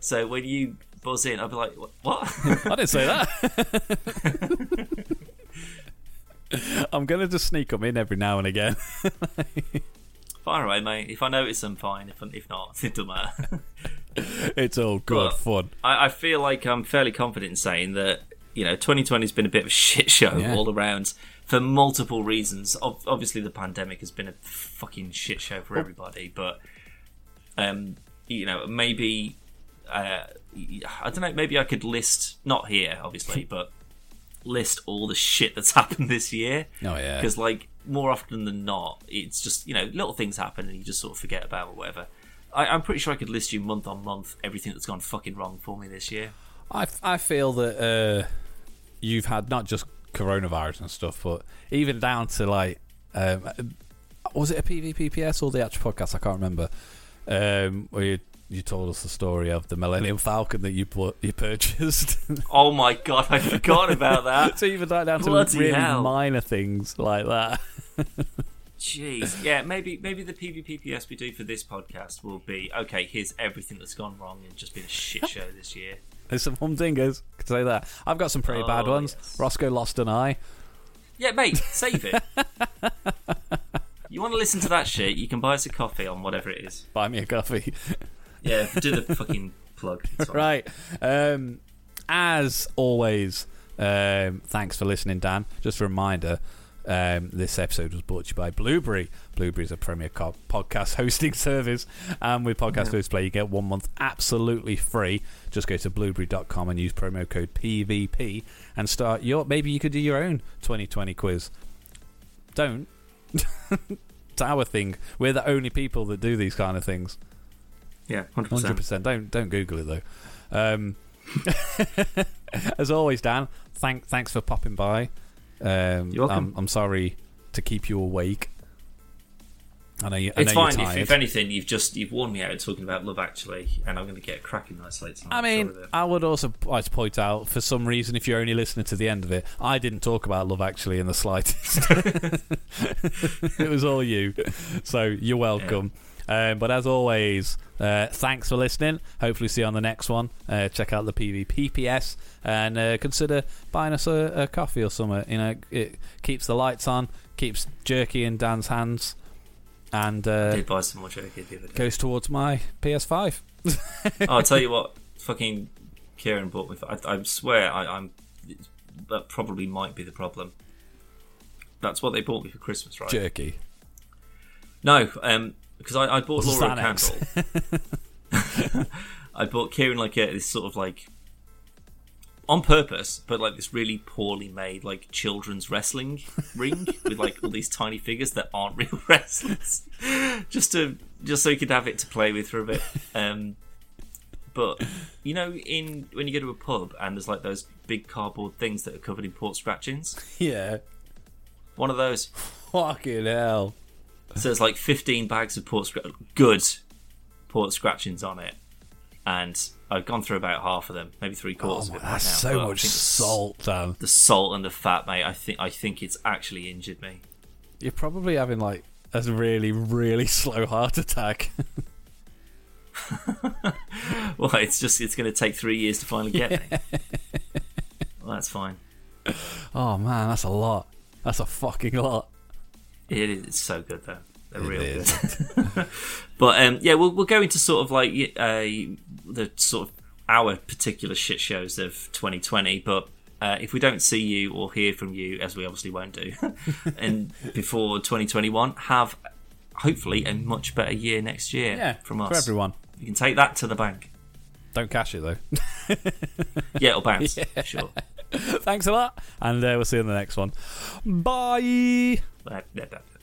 So when you buzz in, I'll be like, "What?" what? (laughs) I didn't say that. (laughs) I'm going to just sneak them in every now and again. Fire away, mate. If I notice them, fine. If if not, it doesn't matter. It's all good But- fun. I, I feel like I'm fairly confident in saying that you know 2020 has been a bit of a shit show Yeah. all around for multiple reasons. Obviously, the pandemic has been a fucking shit show for everybody, but um, you know maybe uh, I don't know. Maybe I could list not here, obviously, (laughs) but list all the shit that's (laughs) happened this year. Oh, yeah. because like more often than not, it's just you know little things happen and you just sort of forget about or whatever. I, I'm pretty sure I could list you month on month everything that's gone fucking wrong for me this year. I, I feel that uh, you've had not just coronavirus and stuff, but even down to like, um, was it a PvPPS or the actual podcast? I can't remember. Um, where you, you told us the story of the Millennium Falcon that you bought, you purchased. (laughs) Oh my god, I forgot about that. (laughs) so even like down to Bloody really hell. minor things like that. Jeez, (laughs) yeah, maybe maybe the PvPPS we do for this podcast will be okay. Here's everything that's gone wrong and just been a shit show this year. There's some humdingers. Can say that. I've got some pretty bad Oh, ones. yes. Roscoe lost an eye. Yeah, mate, save it. (laughs) you want to listen to that shit? You can buy us a coffee on whatever it is. Buy me a coffee. Yeah, do the fucking plug. Right. Um, as always, um, thanks for listening, Dan. Just a reminder. Um, this episode was brought to you by Blubrry. Blubrry is a premier co- podcast (laughs) hosting service, and with Podcast Host Play, you get one month absolutely free. Just go to blubrry.com and use promo code PVP and start your. Maybe you could do your own 2020 quiz. Don't. (laughs) it's our thing. We're the only people that do these kind of things. Yeah, hundred Hundred percent. percent. Don't don't Google it though. Um, (laughs) as always, Dan. Thank thanks for popping by. Um, You're welcome. I'm, I'm sorry to keep you awake. I know you. I It's know fine. If, tired. if anything, you've just you've warned me out talking about Love Actually, and I'm going to get a cracking sleep tonight. I mean, sure. I would also like to point out, for some reason, if you're only listening to the end of it, I didn't talk about Love Actually in the slightest. (laughs) it was all you, so you're welcome. Um, but as always, uh, thanks for listening. Hopefully, see you on the next one. Uh, check out the PVPPS and uh, consider buying us a, a coffee or something. You know, it keeps the lights on, keeps jerky in Dan's hands, and I uh, did buy some more jerky the other day. goes towards my PS5. Oh, I'll tell you (laughs) what, fucking Kieran bought me. I, I swear, I, I'm. That probably might be the problem. That's what they bought me for Christmas, right? Jerky. No, um, because I, I bought Laura a candle. (laughs) I bought Kieran like a, this sort of like on purpose, but like this really poorly made like children's wrestling ring (laughs) with like all these tiny figures that aren't real (laughs) wrestlers, just to just so he could have it to play with for a bit. Um, but you know, in when you go to a pub and there's like those big cardboard things that are covered in port scratchings. Yeah. One of those. Fucking hell. So there's like 15 bags of port scratch, good port scratchings on it, and I've gone through about half of them, maybe three quarters Oh, of it. right that's now, so much salt, Dan. The salt and the fat, mate. I think I think it's actually injured me. You're probably having like a really, really slow heart attack. (laughs) (laughs) Well, it's just it's going to take three years to finally get me. (laughs) well, that's fine. oh man, that's a lot. That's a fucking lot. It is it's so good though. They're It real is. good. (laughs) but um, yeah, we'll we'll go into sort of like uh, the sort of our particular shit shows of 2020. But uh, if we don't see you or hear from you, as we obviously won't do, (laughs) and before 2021, have hopefully a much better year next year Yeah, from us. for everyone. You can take that to the bank. Don't cash it though. (laughs) Yeah, it'll bounce. Sure. Thanks a lot, and uh, we'll see you in the next one. Bye. Blah, blah, blah.